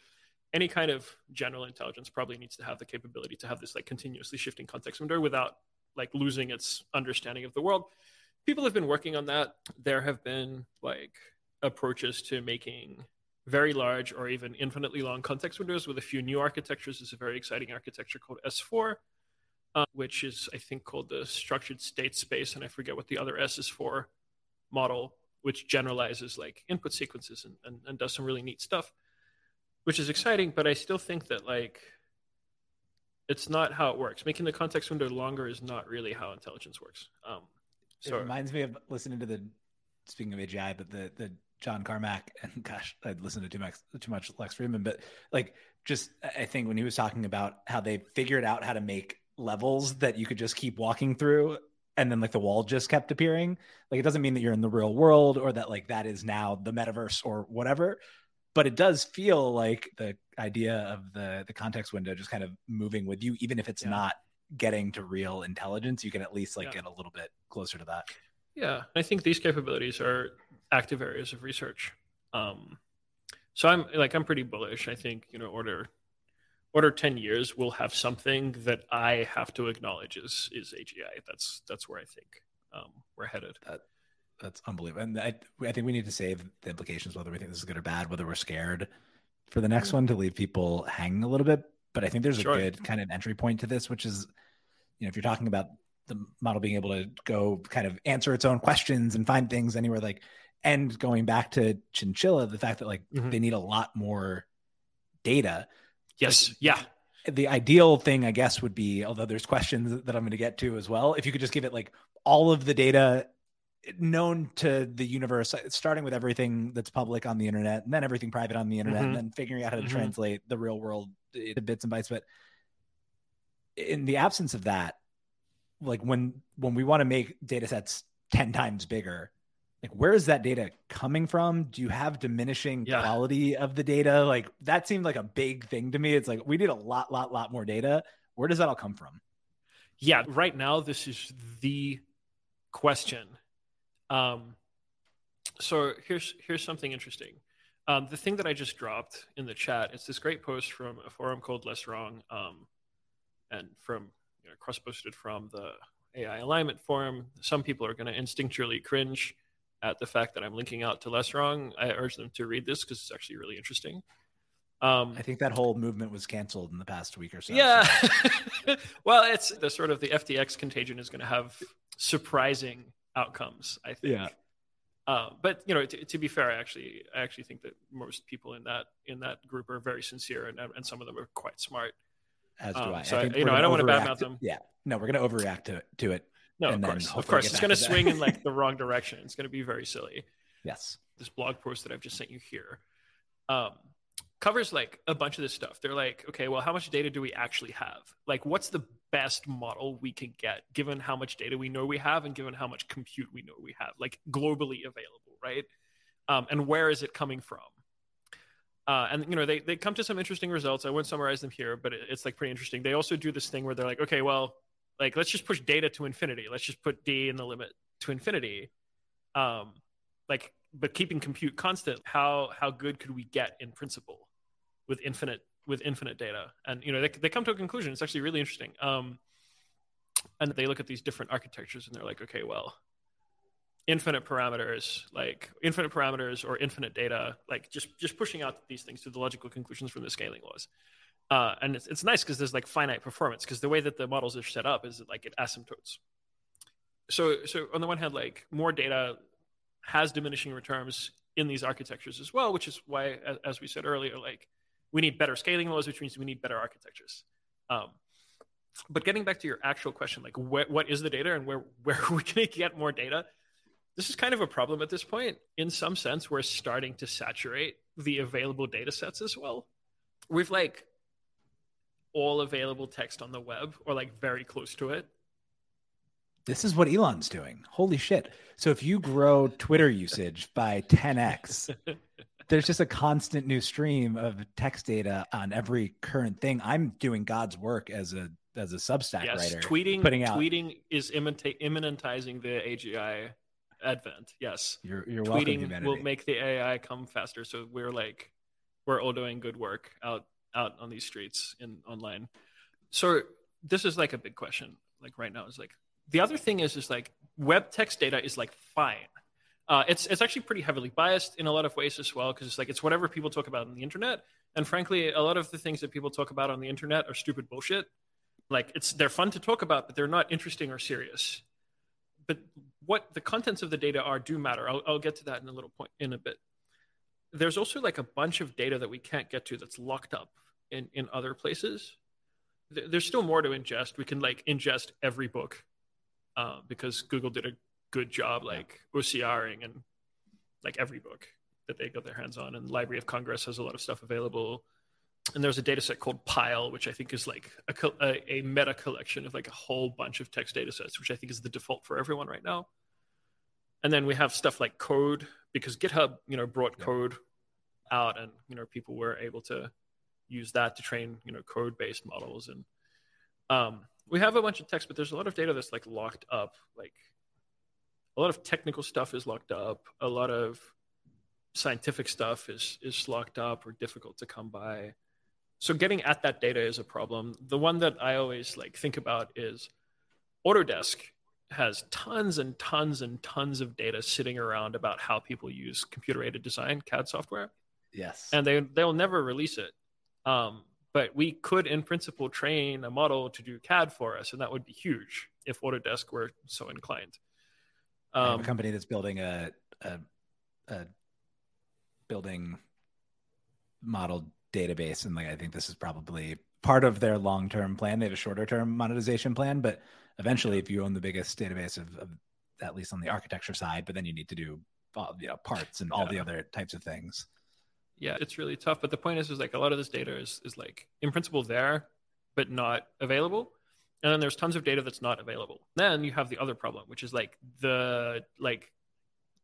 any kind of general intelligence probably needs to have the capability to have this like continuously shifting context window without like losing its understanding of the world. People have been working on that. There have been like approaches to making very large or even infinitely long context windows with a few new architectures. There's a very exciting architecture called S4, uh, which is, I think, called the structured state space. And I forget what the other S is for model, which generalizes like input sequences and, and, and does some really neat stuff, which is exciting. But I still think that like it's not how it works. Making the context window longer is not really how intelligence works. Um, so it reminds me of listening to the speaking of AGI, but the the John Carmack, [LAUGHS] and gosh, I'd listened to too much, too much Lex Fridman, but like just I think when he was talking about how they figured out how to make levels that you could just keep walking through and then like the wall just kept appearing. Like it doesn't mean that you're in the real world or that like that is now the metaverse or whatever, but it does feel like the idea of the the context window just kind of moving with you, even if it's yeah. not getting to real intelligence, you can at least like yeah. get a little bit closer to that. Yeah, I think these capabilities are active areas of research. Um, so I'm like I'm pretty bullish. I think you know order order 10 years we'll have something that i have to acknowledge is is agi that's that's where i think um, we're headed that that's unbelievable and I, I think we need to save the implications whether we think this is good or bad whether we're scared for the next mm-hmm. one to leave people hanging a little bit but i think there's a sure. good kind of entry point to this which is you know if you're talking about the model being able to go kind of answer its own questions and find things anywhere like and going back to chinchilla the fact that like mm-hmm. they need a lot more data yes like, yeah the ideal thing i guess would be although there's questions that i'm going to get to as well if you could just give it like all of the data known to the universe starting with everything that's public on the internet and then everything private on the internet mm-hmm. and then figuring out how to mm-hmm. translate the real world to bits and bytes but in the absence of that like when when we want to make data sets 10 times bigger like where is that data coming from? Do you have diminishing yeah. quality of the data? Like that seemed like a big thing to me. It's like we need a lot lot lot more data. Where does that all come from? Yeah right now this is the question. Um so here's here's something interesting. Um, the thing that I just dropped in the chat, it's this great post from a forum called Less Wrong, um, and from you know, cross posted from the AI alignment forum. Some people are going to instinctually cringe at the fact that I'm linking out to Less Wrong. I urge them to read this because it's actually really interesting. Um, I think that whole movement was canceled in the past week or so. Yeah. So. [LAUGHS] well, it's the sort of the FTX contagion is going to have surprising outcomes. I think. Yeah. Uh, but you know, to, to, be fair, I actually, I actually think that most people in that in that group are very sincere, and and some of them are quite smart. As do um, I. So I, you know, I don't want to badmouth them. Yeah. No, we're going to overreact to to it. No, of course, of course, it's going to swing in like the [LAUGHS] wrong direction. It's going to be very silly. Yes. This blog post that I've just sent you here um, covers like a bunch of this stuff. They're like, okay, well, how much data do we actually have? Like, what's the best model we can get given how much data we know we have and given how much compute we know we have, like globally available, right? Um, and where is it coming from? Uh, and you know they, they come to some interesting results. I won't summarize them here, but it, it's like pretty interesting. They also do this thing where they're like, okay, well, like let's just push data to infinity. Let's just put d in the limit to infinity. Um, like, but keeping compute constant. How how good could we get in principle with infinite with infinite data? And you know they they come to a conclusion. It's actually really interesting. Um, and they look at these different architectures and they're like, okay, well, infinite parameters like infinite parameters or infinite data like just just pushing out these things to the logical conclusions from the scaling laws uh, and it's, it's nice because there's like finite performance because the way that the models are set up is like it asymptotes so so on the one hand like more data has diminishing returns in these architectures as well which is why as, as we said earlier like we need better scaling laws which means we need better architectures um, but getting back to your actual question like wh- what is the data and where [LAUGHS] where are we going to get more data this is kind of a problem at this point. In some sense, we're starting to saturate the available data sets as well. We've like all available text on the web or like very close to it. This is what Elon's doing. Holy shit. So if you grow Twitter usage by 10x, [LAUGHS] there's just a constant new stream of text data on every current thing. I'm doing God's work as a as a Substack yes, writer. Tweeting putting out tweeting is imita- immanentizing the AGI advent. Yes, you're you're tweeting welcome, will make the AI come faster. So we're like we're all doing good work out out on these streets in online. So this is like a big question. Like right now is like the other thing is is like web text data is like fine. Uh, it's it's actually pretty heavily biased in a lot of ways as well because it's like it's whatever people talk about on the internet, and frankly, a lot of the things that people talk about on the internet are stupid bullshit. Like it's they're fun to talk about, but they're not interesting or serious but what the contents of the data are do matter. I'll, I'll get to that in a little point in a bit. There's also like a bunch of data that we can't get to that's locked up in, in other places. There's still more to ingest. We can like ingest every book uh, because Google did a good job like OCRing and like every book that they got their hands on. And Library of Congress has a lot of stuff available. and there's a data set called Pile, which I think is like a, a, a, meta collection of like a whole bunch of text data sets, which I think is the default for everyone right now. And then we have stuff like code because GitHub, you know, brought yep. code out and, you know, people were able to use that to train, you know, code based models. And um, we have a bunch of text, but there's a lot of data that's like locked up. Like a lot of technical stuff is locked up. A lot of scientific stuff is is locked up or difficult to come by so getting at that data is a problem. The one that I always like think about is Autodesk has tons and tons and tons of data sitting around about how people use computer aided design CAD software. Yes. And they they'll never release it. Um, but we could in principle train a model to do CAD for us and that would be huge if Autodesk were so inclined. Um, a company that's building a, a, a building model database and like i think this is probably part of their long-term plan they have a shorter-term monetization plan but eventually if you own the biggest database of, of at least on the architecture side but then you need to do you know parts and all yeah. the other types of things yeah it's really tough but the point is is like a lot of this data is, is like in principle there but not available and then there's tons of data that's not available then you have the other problem which is like the like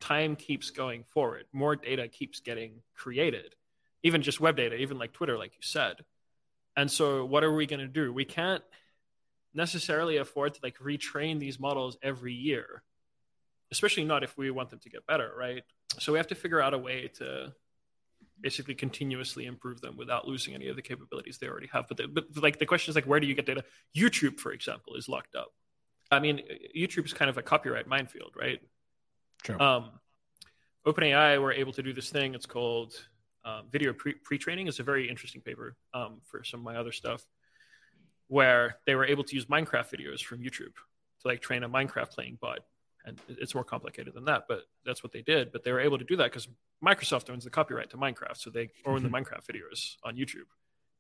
time keeps going forward more data keeps getting created even just web data, even like Twitter, like you said. And so, what are we going to do? We can't necessarily afford to like retrain these models every year, especially not if we want them to get better, right? So, we have to figure out a way to basically continuously improve them without losing any of the capabilities they already have. But, the, but like the question is like, where do you get data? YouTube, for example, is locked up. I mean, YouTube is kind of a copyright minefield, right? True. Um, OpenAI were able to do this thing. It's called um, video pre training is a very interesting paper um, for some of my other stuff, where they were able to use Minecraft videos from YouTube to like train a Minecraft playing bot. And it's more complicated than that, but that's what they did. But they were able to do that because Microsoft owns the copyright to Minecraft, so they own the Minecraft videos on YouTube.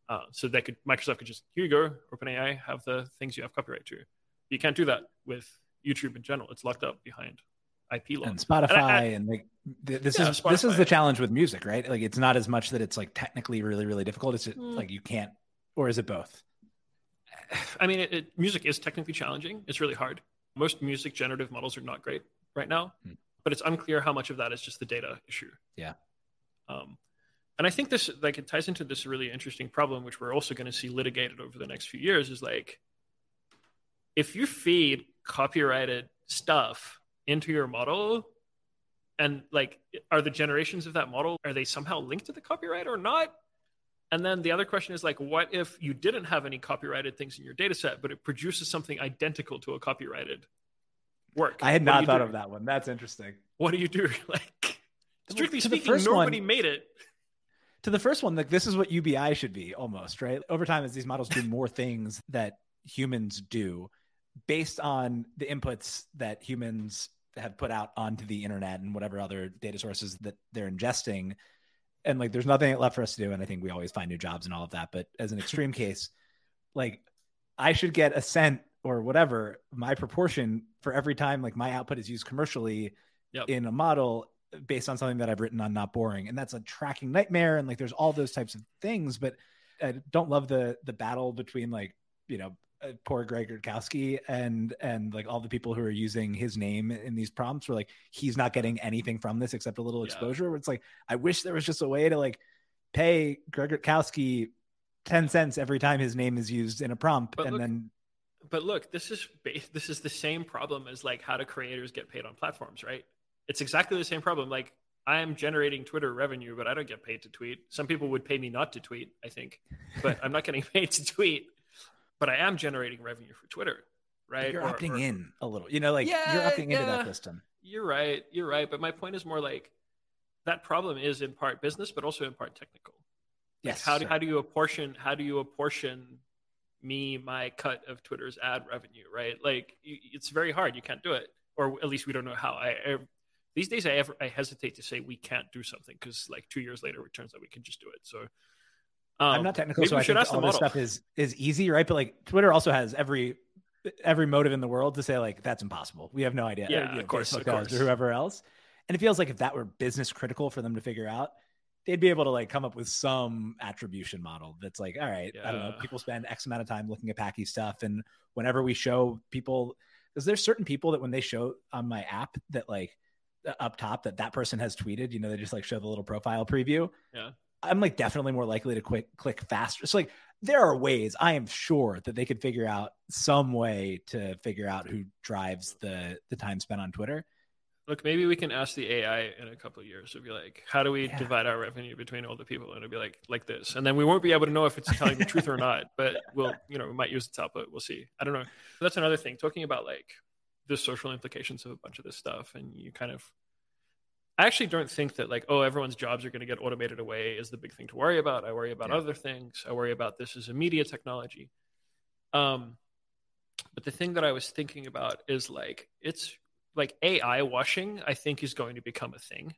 Uh, so they could Microsoft could just here you go, OpenAI have the things you have copyright to. You can't do that with YouTube in general; it's locked up behind IP law and Spotify and, I, I, and like this yeah, is Spotify. this is the challenge with music, right? Like it's not as much that it's like technically really really difficult. It's mm. like you can't, or is it both? [SIGHS] I mean, it, it, music is technically challenging. It's really hard. Most music generative models are not great right now, mm. but it's unclear how much of that is just the data issue. Yeah. Um, and I think this like it ties into this really interesting problem, which we're also going to see litigated over the next few years. Is like if you feed copyrighted stuff into your model and like are the generations of that model are they somehow linked to the copyright or not and then the other question is like what if you didn't have any copyrighted things in your data set but it produces something identical to a copyrighted work? I had not thought do? of that one. That's interesting. What do you do? [LAUGHS] Like strictly to speaking nobody one, made it. to the first one like this is what ubi should be almost right? Over time as these models do more things that humans do based on the inputs that humans have put out onto the internet and whatever other data sources that they're ingesting and like there's nothing left for us to do and i think we always find new jobs and all of that but as an extreme [LAUGHS] case like i should get a cent or whatever my proportion for every time like my output is used commercially yep. in a model based on something that i've written on not boring and that's a tracking nightmare and like there's all those types of things but i don't love the the battle between like you know Uh, poor Greg Rutkowski and and like all the people who are using his name in these prompts were like he's not getting anything from this except a little exposure. Yeah. It's like I wish there was just a way to like pay Greg Rutkowski ten cents every time his name is used in a prompt, but and look, then. But look, this is this is the same problem as like how do creators get paid on platforms, right? It's exactly the same problem. Like I am generating Twitter revenue, but I don't get paid to tweet. Some people would pay me not to tweet, I think, but I'm not getting [LAUGHS] paid to tweet but I am generating revenue for Twitter, right? You're or, opting or, in a little, you know, like yeah, you're opting yeah, into that system. You're right. You're right. But my point is more like that problem is in part business, but also in part technical. Like yes. How do, how do you apportion, how do you apportion me, my cut of Twitter's ad revenue, right? Like it's very hard. You can't do it. Or at least we don't know how I, I these days I ever, I hesitate to say we can't do something because like two years later it turns out we can just do it. So um, I'm not technical, so I think all this stuff is is easy, right? But like Twitter also has every every motive in the world to say like that's impossible. We have no idea. Yeah, or, of course, of course. or whoever else. And it feels like if that were business critical for them to figure out, they'd be able to like come up with some attribution model that's like, all right, I don't know, people spend X amount of time looking at Packy stuff, and whenever we show people, is there certain people that when they show on my app that like up top that that person has tweeted, you know, they just like show the little profile preview. Yeah. I'm like definitely more likely to quick click faster. So like there are ways I am sure that they could figure out some way to figure out who drives the the time spent on Twitter. Look, maybe we can ask the AI in a couple of years. It'll be like, how do we Yeah. divide our revenue between all the people? And it'll be like, like this. And then we won't be able to know if it's telling the truth or not. [LAUGHS] But we'll, you know, we might use its output. We'll see. I don't know. That's another thing. Talking about like the social implications of a bunch of this stuff, and you kind of, I actually don't think that like, oh, everyone's jobs are going to get automated away is the big thing to worry about. I worry about Yeah. other things. I worry about this as a media technology. Um, but the thing that I was thinking about is like, it's like AI washing, I think is going to become a thing.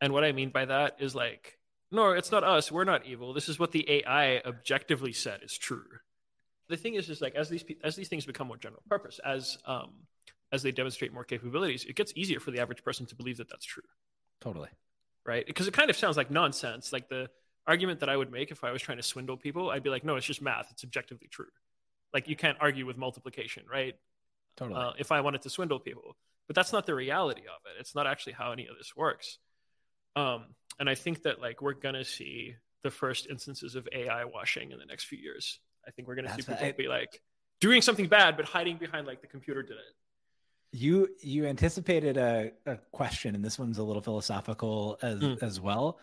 And what I mean by that is like, no, it's not us. We're not evil. This is what the AI objectively said is true. The thing is, is like as these as these things become more general purpose, as um, as they demonstrate more capabilities, it gets easier for the average person to believe that that's true, Totally. right? Because it kind of sounds like nonsense. Like the argument that I would make if I was trying to swindle people, I'd be like, no, it's just math. It's objectively true. Like you can't argue with multiplication, right? Totally. uh, if I wanted to swindle people. But that's not the reality of it. It's not actually how any of this works. Um, and I think that like we're gonna see the first instances of AI washing in the next few years. I think we're gonna see people right. be like doing something bad, but hiding behind like the computer did it. You you anticipated a, a question, and this one's a little philosophical as Mm. as well,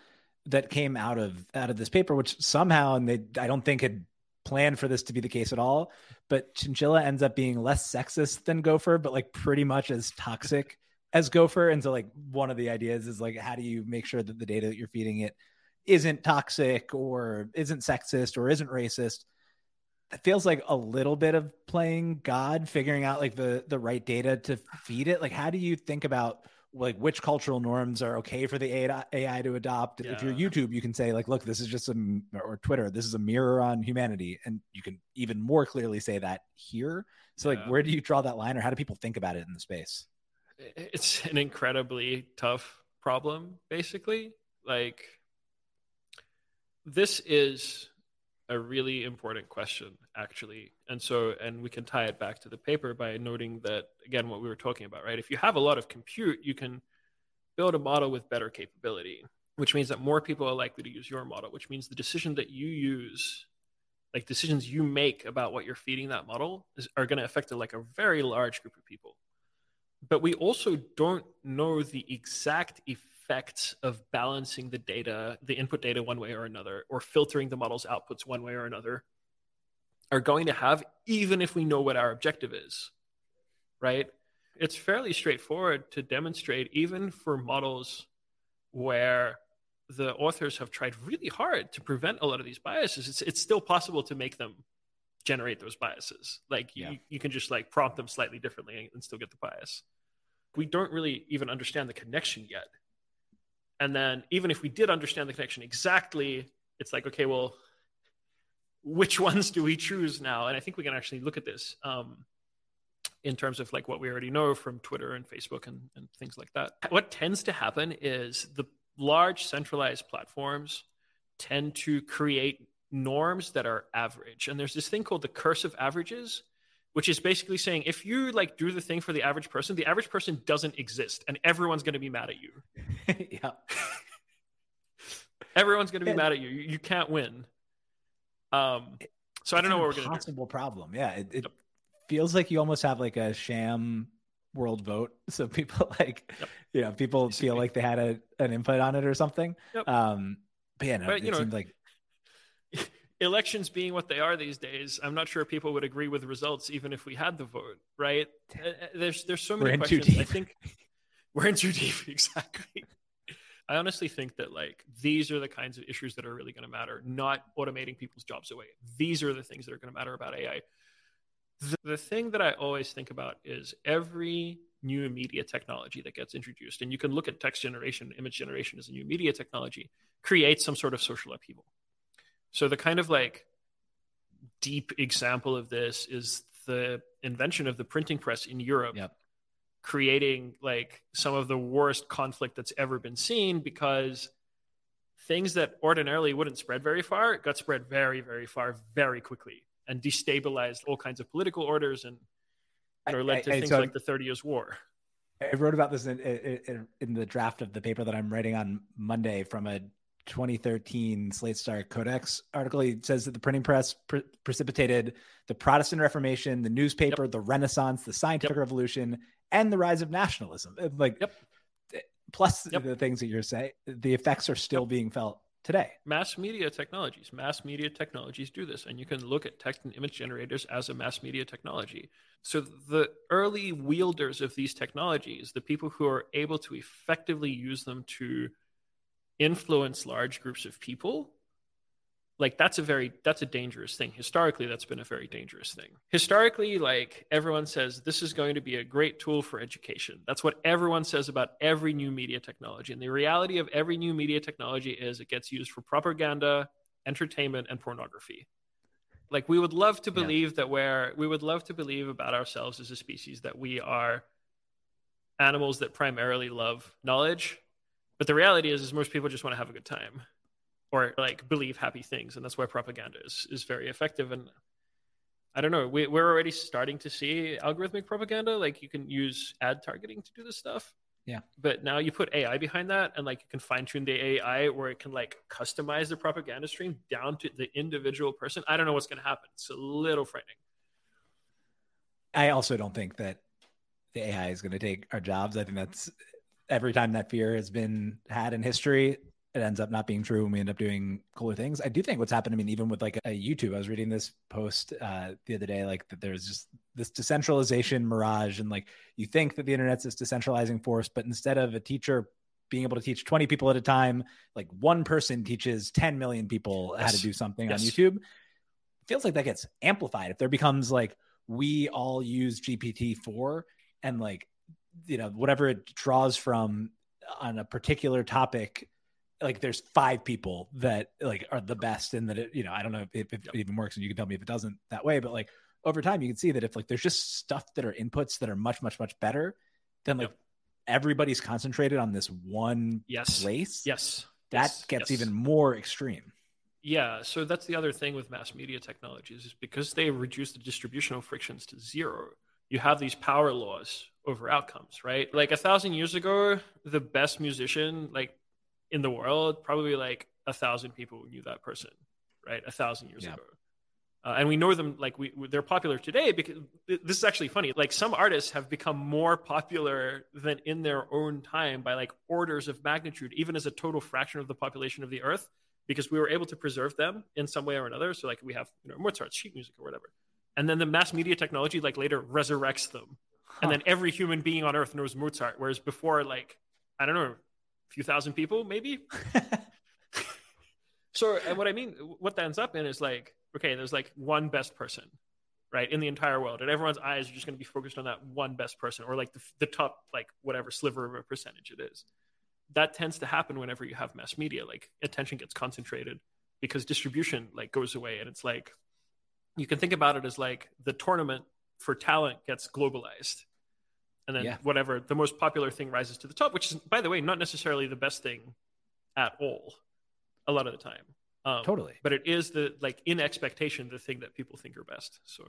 that came out of out of this paper, which somehow and they I don't think had planned for this to be the case at all. But chinchilla ends up being less sexist than gopher, but like pretty much as toxic as gopher. And so like one of the ideas is like how do you make sure that the data that you're feeding it isn't toxic or isn't sexist or isn't racist? It feels like a little bit of playing God, figuring out like the the right data to feed it. Like, how do you think about like which cultural norms are okay for the AI to adopt? If you're YouTube, you can say like, look, this is just a or Twitter, this is a mirror on humanity, and you can even more clearly say that here. So, like, where do you draw that line, or how do people think about it in the space? It's an incredibly tough problem, basically. Like this is a really important question actually. And so and we can tie it back to the paper by noting that again what we were talking about right? If you have a lot of compute you can build a model with better capability which means that more people are likely to use your model which means the decision that you use like decisions you make about what you're feeding that model is, are going to affect like a very large group of people. But we also don't know the exact effects of balancing the data, the input data one way or another, or filtering the model's outputs one way or another, are going to have, even if we know what our objective is, right? It's fairly straightforward to demonstrate, even for models where the authors have tried really hard to prevent a lot of these biases. It's, it's still possible to make them generate those biases. Like you, Yeah. you can just like prompt them slightly differently and still get the bias. We don't really even understand the connection yet. And then even if we did understand the connection exactly, it's like, okay, well, which [LAUGHS] ones do we choose now? And I think we can actually look at this um, in terms of like what we already know from Twitter and Facebook and, and things like that. What tends to happen is the large centralized platforms tend to create norms that are average. And there's this thing called the curse of averages, which is basically saying if you like do the thing for the average person, the average person doesn't exist and everyone's going to be mad at you. [LAUGHS] yeah, [LAUGHS] Everyone's going to be Yeah. mad at you. you. You can't win. Um, so I don't know what we're going to do. Possible problem. Yeah, it, it Yep. feels like you almost have like a sham world vote. [LAUGHS] So people like, Yep. you know, people feel like they had a, an input on it or something. Yep. Um, but yeah, no, But, it you know, seems like Elections being what they are these days, I'm not sure people would agree with the results even if we had the vote, right? Uh, uh, There's there's so many questions. I think [LAUGHS] we're in too deep, [LAUGHS] exactly. I honestly think that like these are the kinds of issues that are really going to matter, not automating people's jobs away. These are the things that are going to matter about AI. The, the thing that I always think about is every new media technology that gets introduced, and you can look at text generation, image generation as a new media technology, creates some sort of social upheaval. So the kind of like deep example of this is the invention of the printing press in Europe Yep. creating like some of the worst conflict that's ever been seen because things that ordinarily wouldn't spread very far got spread very, very far very quickly and destabilized all kinds of political orders and or led to I, I, things so like the Thirty Years' War. I wrote about this in, in, in, the draft of the paper that I'm writing on Monday from a 2013 Slate Star Codex article. He says that the printing press pre- precipitated the Protestant Reformation, the newspaper, yep. the Renaissance, the scientific yep. revolution, and the rise of nationalism. Like, yep. Eh, plus the things that you're saying, the effects are still being felt today. Mass media technologies, mass media technologies do this, and you can look at text and image generators as a mass media technology. So the early wielders of these technologies, the people who are able to effectively use them to influence large groups of people, like that's a very that's a dangerous thing. Historically that's been a very dangerous thing. Historically like everyone says this is going to be a great tool for education. That's what everyone says about every new media technology. And the reality of every new media technology is it gets used for propaganda entertainment and pornography. Like we would love to believe yeah. that where we would love to believe about ourselves as a species that we are animals that primarily love knowledge but the reality is is most people just want to have a good time or like believe happy things, and that's why propaganda is is very effective. And I don't know, we, we're already starting to see algorithmic propaganda. Like you can use ad targeting to do this stuff. Yeah. But now you put AI behind that, and like you can fine tune the AI where it can like customize the propaganda stream down to the individual person. I don't know what's going to happen. It's a little frightening. I also don't think that the AI is going to take our jobs. I think that's every time that fear has been had in history, it ends up not being true and we end up doing cooler things. I do think what's happened, I mean, even with like a YouTube, I was reading this post uh, the other day, like that there's just this decentralization mirage. And like you think that the internet's this decentralizing force, but instead of a teacher being able to teach 20 people at a time, like one person teaches 10 million people yes. how to do something yes. on YouTube. It feels like that gets amplified. If there becomes like, we all use GPT 4 and like, you know, whatever it draws from on a particular topic like there's five people that like are the best and that it you know i don't know if, if it even works and you can tell me if it doesn't that way but like over time you can see that if like there's just stuff that are inputs that are much much much better then like yep. everybody's concentrated on this one yes place yes that yes. gets yes. even more extreme yeah so that's the other thing with mass media technologies is because they reduce the distributional frictions to zero you have these power laws over outcomes right like a thousand years ago the best musician like in the world, probably like a thousand people knew that person, right? A thousand years yeah. ago. Uh, and we know them like we they're popular today because this is actually funny. Like some artists have become more popular than in their own time by like orders of magnitude, even as a total fraction of the population of the earth, because we were able to preserve them in some way or another. So like we have you know Mozart's sheet music or whatever, and then the mass media technology like later resurrects them, huh. and then every human being on earth knows Mozart, whereas before like I don't know a few thousand people, maybe. [LAUGHS] so, and what I mean, what that ends up in is like, okay, there's like one best person, right, in the entire world, and everyone's eyes are just going to be focused on that one best person, or like the, the top, like whatever sliver of a percentage it is. That tends to happen whenever you have mass media. Like attention gets concentrated because distribution like goes away, and it's like you can think about it as like the tournament for talent gets globalized. And then yeah. whatever the most popular thing rises to the top which is by the way not necessarily the best thing at all a lot of the time. Um, totally. but it is the like in expectation the thing that people think are best so.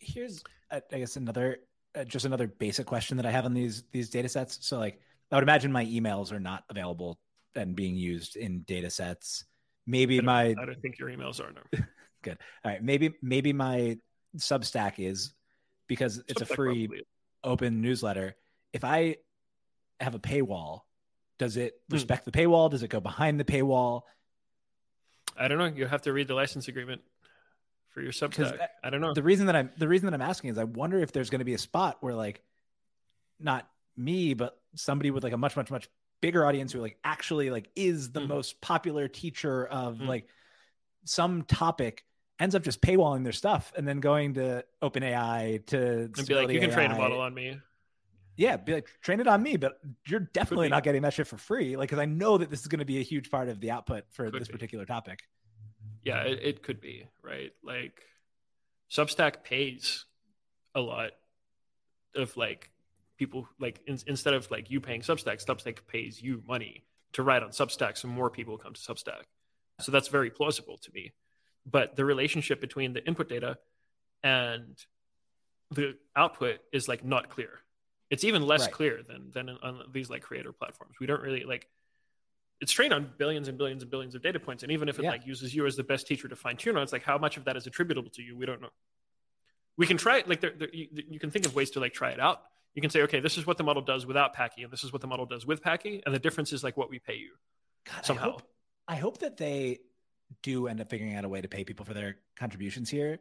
Here's i guess another uh, just another basic question that i have on these these data sets. So like i would imagine my emails are not available and being used in data sets. Maybe I my i don't think your emails are no [LAUGHS] good all right maybe maybe my substack is because it's substack a free open newsletter, if I have a paywall, does it hmm. respect the paywall? Does it go behind the paywall? I don't know. You have to read the license agreement for your Substack. I don't know. The reason that I'm the reason that I'm asking is I wonder if there's going to be a spot where like not me, but somebody with like a much much much bigger audience who like actually like is the mm. most popular teacher of mm. like some topic ends up just paywalling their stuff and then going to OpenAI to and be like, you can AI. train a model on me. Yeah, be like, train it on me, but you're definitely not getting that shit for free. Like, because I know that this is going to be a huge part of the output for could this be. particular topic. Yeah, it, it could be right. Like, Substack pays a lot of like people like in, instead of like you paying Substack, Substack pays you money to write on Substack, so more people come to Substack. So that's very plausible to me. But the relationship between the input data and the output is like not clear. It's even less right. clear than than on these like creator platforms. We don't really like it's trained on billions and billions and billions of data points. And even if it yeah. like uses you as the best teacher to fine tune on, it's like how much of that is attributable to you? We don't know. We can try it. Like there, there, you, you, can think of ways to like try it out. You can say, okay, this is what the model does without Packy, and this is what the model does with Packy, and the difference is like what we pay you. God, somehow. I hope, I hope that they do end up figuring out a way to pay people for their contributions here,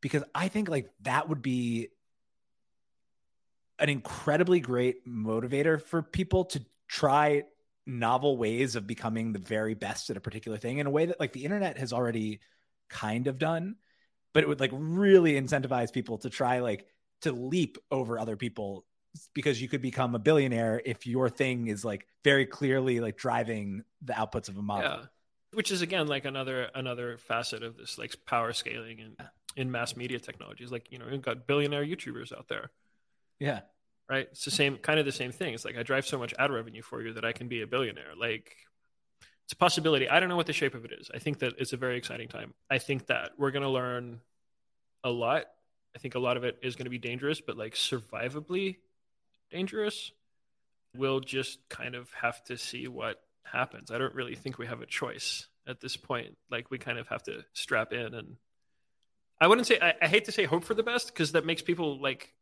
because I think like that would be an incredibly great motivator for people to try novel ways of becoming the very best at a particular thing in a way that like the internet has already kind of done but it would like really incentivize people to try like to leap over other people because you could become a billionaire if your thing is like very clearly like driving the outputs of a model yeah. Which is again like another another facet of this like power scaling and in mass media technologies like you know you've got billionaire youtubers out there yeah right? It's the same kind of the same thing. It's like I drive so much ad revenue for you that I can be a billionaire. Like it's a possibility. I don't know what the shape of it is. I think that it's a very exciting time. I think that we're going to learn a lot. I think a lot of it is going to be dangerous, but like survivably dangerous. We'll just kind of have to see what happens. I don't really think we have a choice at this point. Like we kind of have to strap in and I wouldn't say I, I hate to say hope for the best because that makes people like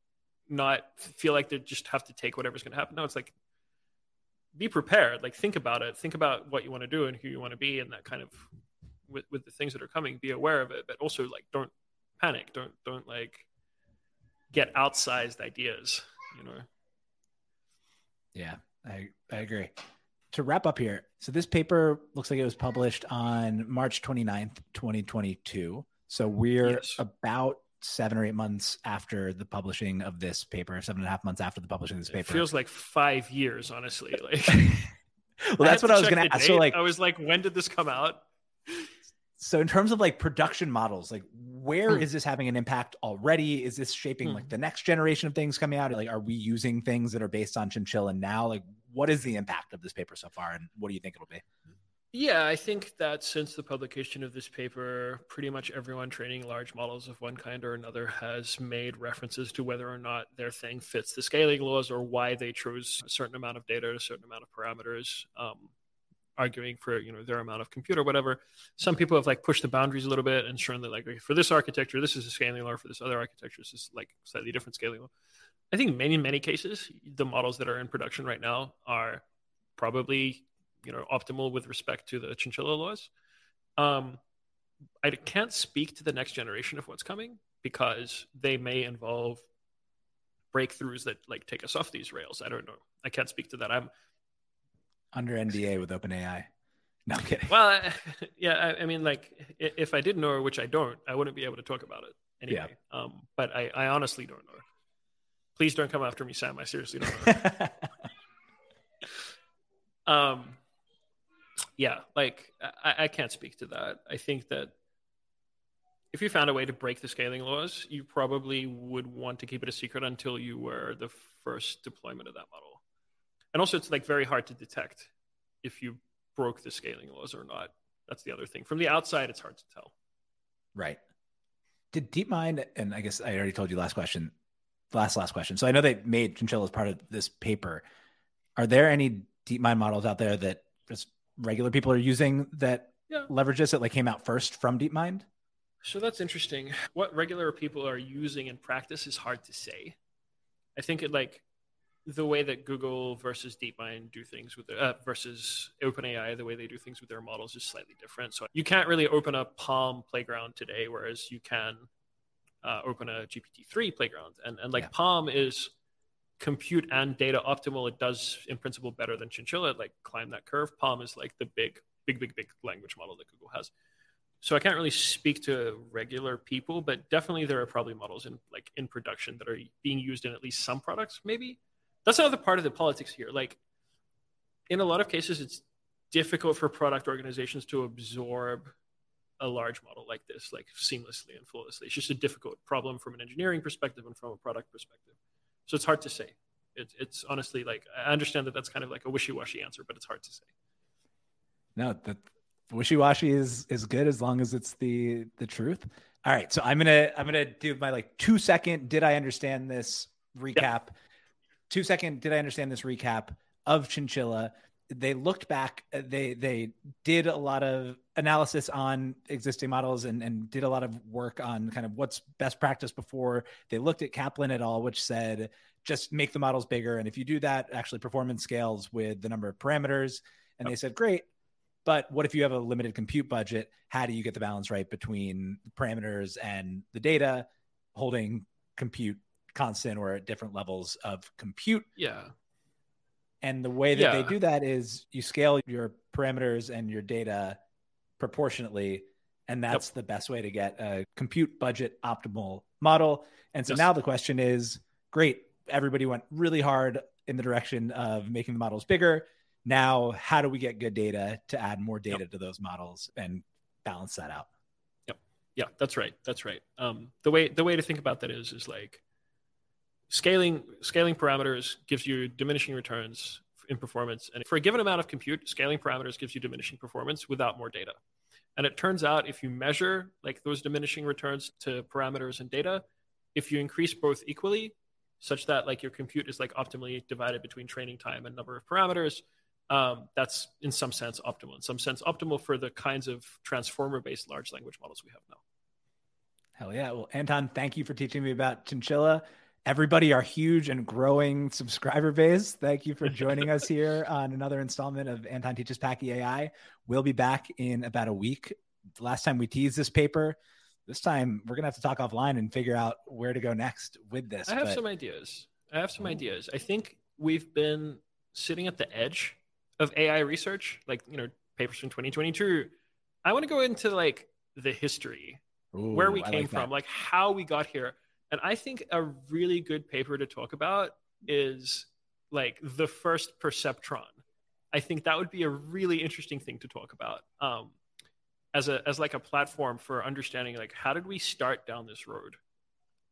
not feel like they just have to take whatever's going to happen. No, it's like be prepared. Like think about it. Think about what you want to do and who you want to be, and that kind of with with the things that are coming. Be aware of it, but also like don't panic. Don't don't like get outsized ideas. You know. Yeah, I I agree. To wrap up here, so this paper looks like it was published on March 29th, 2022. So we're yes. about seven or eight months after the publishing of this paper, seven and a half months after the publishing of this paper. It feels like five years, honestly. [LAUGHS] Like, well, that's I what I was going to ask. So, like, I was like, when did this come out? So, in terms of like production models, like, where hmm. is this having an impact already? Is this shaping hmm. like the next generation of things coming out? Like, are we using things that are based on chinchilla now? Like, what is the impact of this paper so far, and what do you think it'll be? Yeah, I think that since the publication of this paper, pretty much everyone training large models of one kind or another has made references to whether or not their thing fits the scaling laws or why they chose a certain amount of data, a certain amount of parameters, um, arguing for you know their amount of compute or whatever. Some people have like pushed the boundaries a little bit and shown that like for this architecture, this is a scaling law. For this other architecture, this is like slightly different scaling law. I think many many cases, the models that are in production right now are probably you know optimal with respect to the chinchilla laws. Um, I can't speak to the next generation of what's coming because they may involve breakthroughs that like take us off these rails. I don't know. I can't speak to that. I'm under NDA with OpenAI. No I'm kidding. Well, [LAUGHS] yeah, I, I, mean, like if I did know, which I don't, I wouldn't be able to talk about it anyway. Yeah. Um, but I, I honestly don't know. Please don't come after me, Sam. I seriously don't know. [LAUGHS] um, yeah, like I, I can't speak to that. I think that if you found a way to break the scaling laws, you probably would want to keep it a secret until you were the first deployment of that model. And also, it's like very hard to detect if you broke the scaling laws or not. That's the other thing. From the outside, it's hard to tell. Right. Did DeepMind, and I guess I already told you last question, last last question. So I know they made Chinchilla as part of this paper. Are there any DeepMind models out there that just regular people are using that yeah. leverage this that like came out first from DeepMind? So that's interesting. What regular people are using in practice is hard to say. I think it like the way that Google versus DeepMind do things with uh, versus OpenAI, the way they do things with their models is slightly different. So you can't really open a PaLM playground today, whereas you can uh, open a GPT-3 playground. And and like yeah. PaLM is compute and data optimal, it does in principle better than Chinchilla. It, like climb that curve. PaLM is like the big, big, big, big language model that Google has. So I can't really speak to regular people, but definitely there are probably models in like in production that are being used in at least some products. Maybe that's another part of the politics here. Like in a lot of cases, it's difficult for product organizations to absorb a large model like this, like seamlessly and flawlessly. It's just a difficult problem from an engineering perspective and from a product perspective. So it's hard to say. It, it's honestly like I understand that that's kind of like a wishy-washy answer, but it's hard to say. No, the wishy-washy is is good as long as it's the the truth. All right, so I'm gonna I'm gonna do my like two second. Did I understand this recap? Yep. Two second. Did I understand this recap of Chinchilla? They looked back. Uh, they they did a lot of analysis on existing models and and did a lot of work on kind of what's best practice before they looked at Kaplan et al, which said just make the models bigger, and if you do that, actually performance scales with the number of parameters. And they said, great, but what if you have a limited compute budget? How do you get the balance right between parameters and the data, holding compute constant or at different levels of compute? Yeah. And the way that yeah. they do that is you scale your parameters and your data proportionately. And that's yep. the best way to get a compute budget optimal model. And so yes. now the question is great, everybody went really hard in the direction of making the models bigger now how do we get good data to add more data yep. to those models and balance that out yep yeah that's right that's right um, the way the way to think about that is is like scaling scaling parameters gives you diminishing returns in performance and for a given amount of compute scaling parameters gives you diminishing performance without more data and it turns out if you measure like those diminishing returns to parameters and data if you increase both equally such that like your compute is like optimally divided between training time and number of parameters um, that's in some sense optimal. In some sense, optimal for the kinds of transformer-based large language models we have now. Hell yeah! Well, Anton, thank you for teaching me about Chinchilla. Everybody, our huge and growing subscriber base. Thank you for joining us here [LAUGHS] on another installment of Anton Teaches Packy AI. We'll be back in about a week. The last time we teased this paper, this time we're gonna have to talk offline and figure out where to go next with this. I have but... some ideas. I have some ideas. I think we've been sitting at the edge of AI research, like you know papers from 2022, I want to go into like the history, Ooh, where we came like from, like how we got here. And I think a really good paper to talk about is like the first perceptron. I think that would be a really interesting thing to talk about um, as a as like a platform for understanding like how did we start down this road.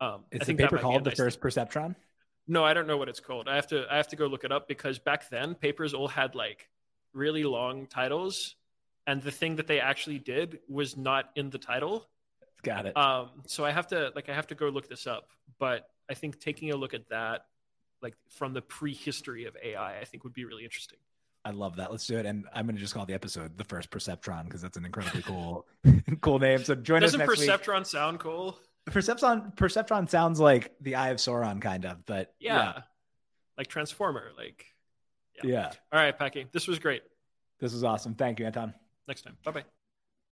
Um, is I the paper called the nice first thing. perceptron? No, I don't know what it's called. I have to I have to go look it up because back then papers all had like really long titles, and the thing that they actually did was not in the title. Got it. Um, so I have to like I have to go look this up. But I think taking a look at that, like from the prehistory of AI, I think would be really interesting. I love that. Let's do it. And I'm going to just call the episode the first Perceptron because that's an incredibly [LAUGHS] cool, cool name. So join us. Doesn't us next Perceptron week. sound cool? Perceptron Perceptron sounds like the Eye of Sauron, kind of, but yeah, yeah. like Transformer, like yeah. yeah. All right, Packy, this was great. This was awesome. Thank you, Anton. Next time. Bye bye.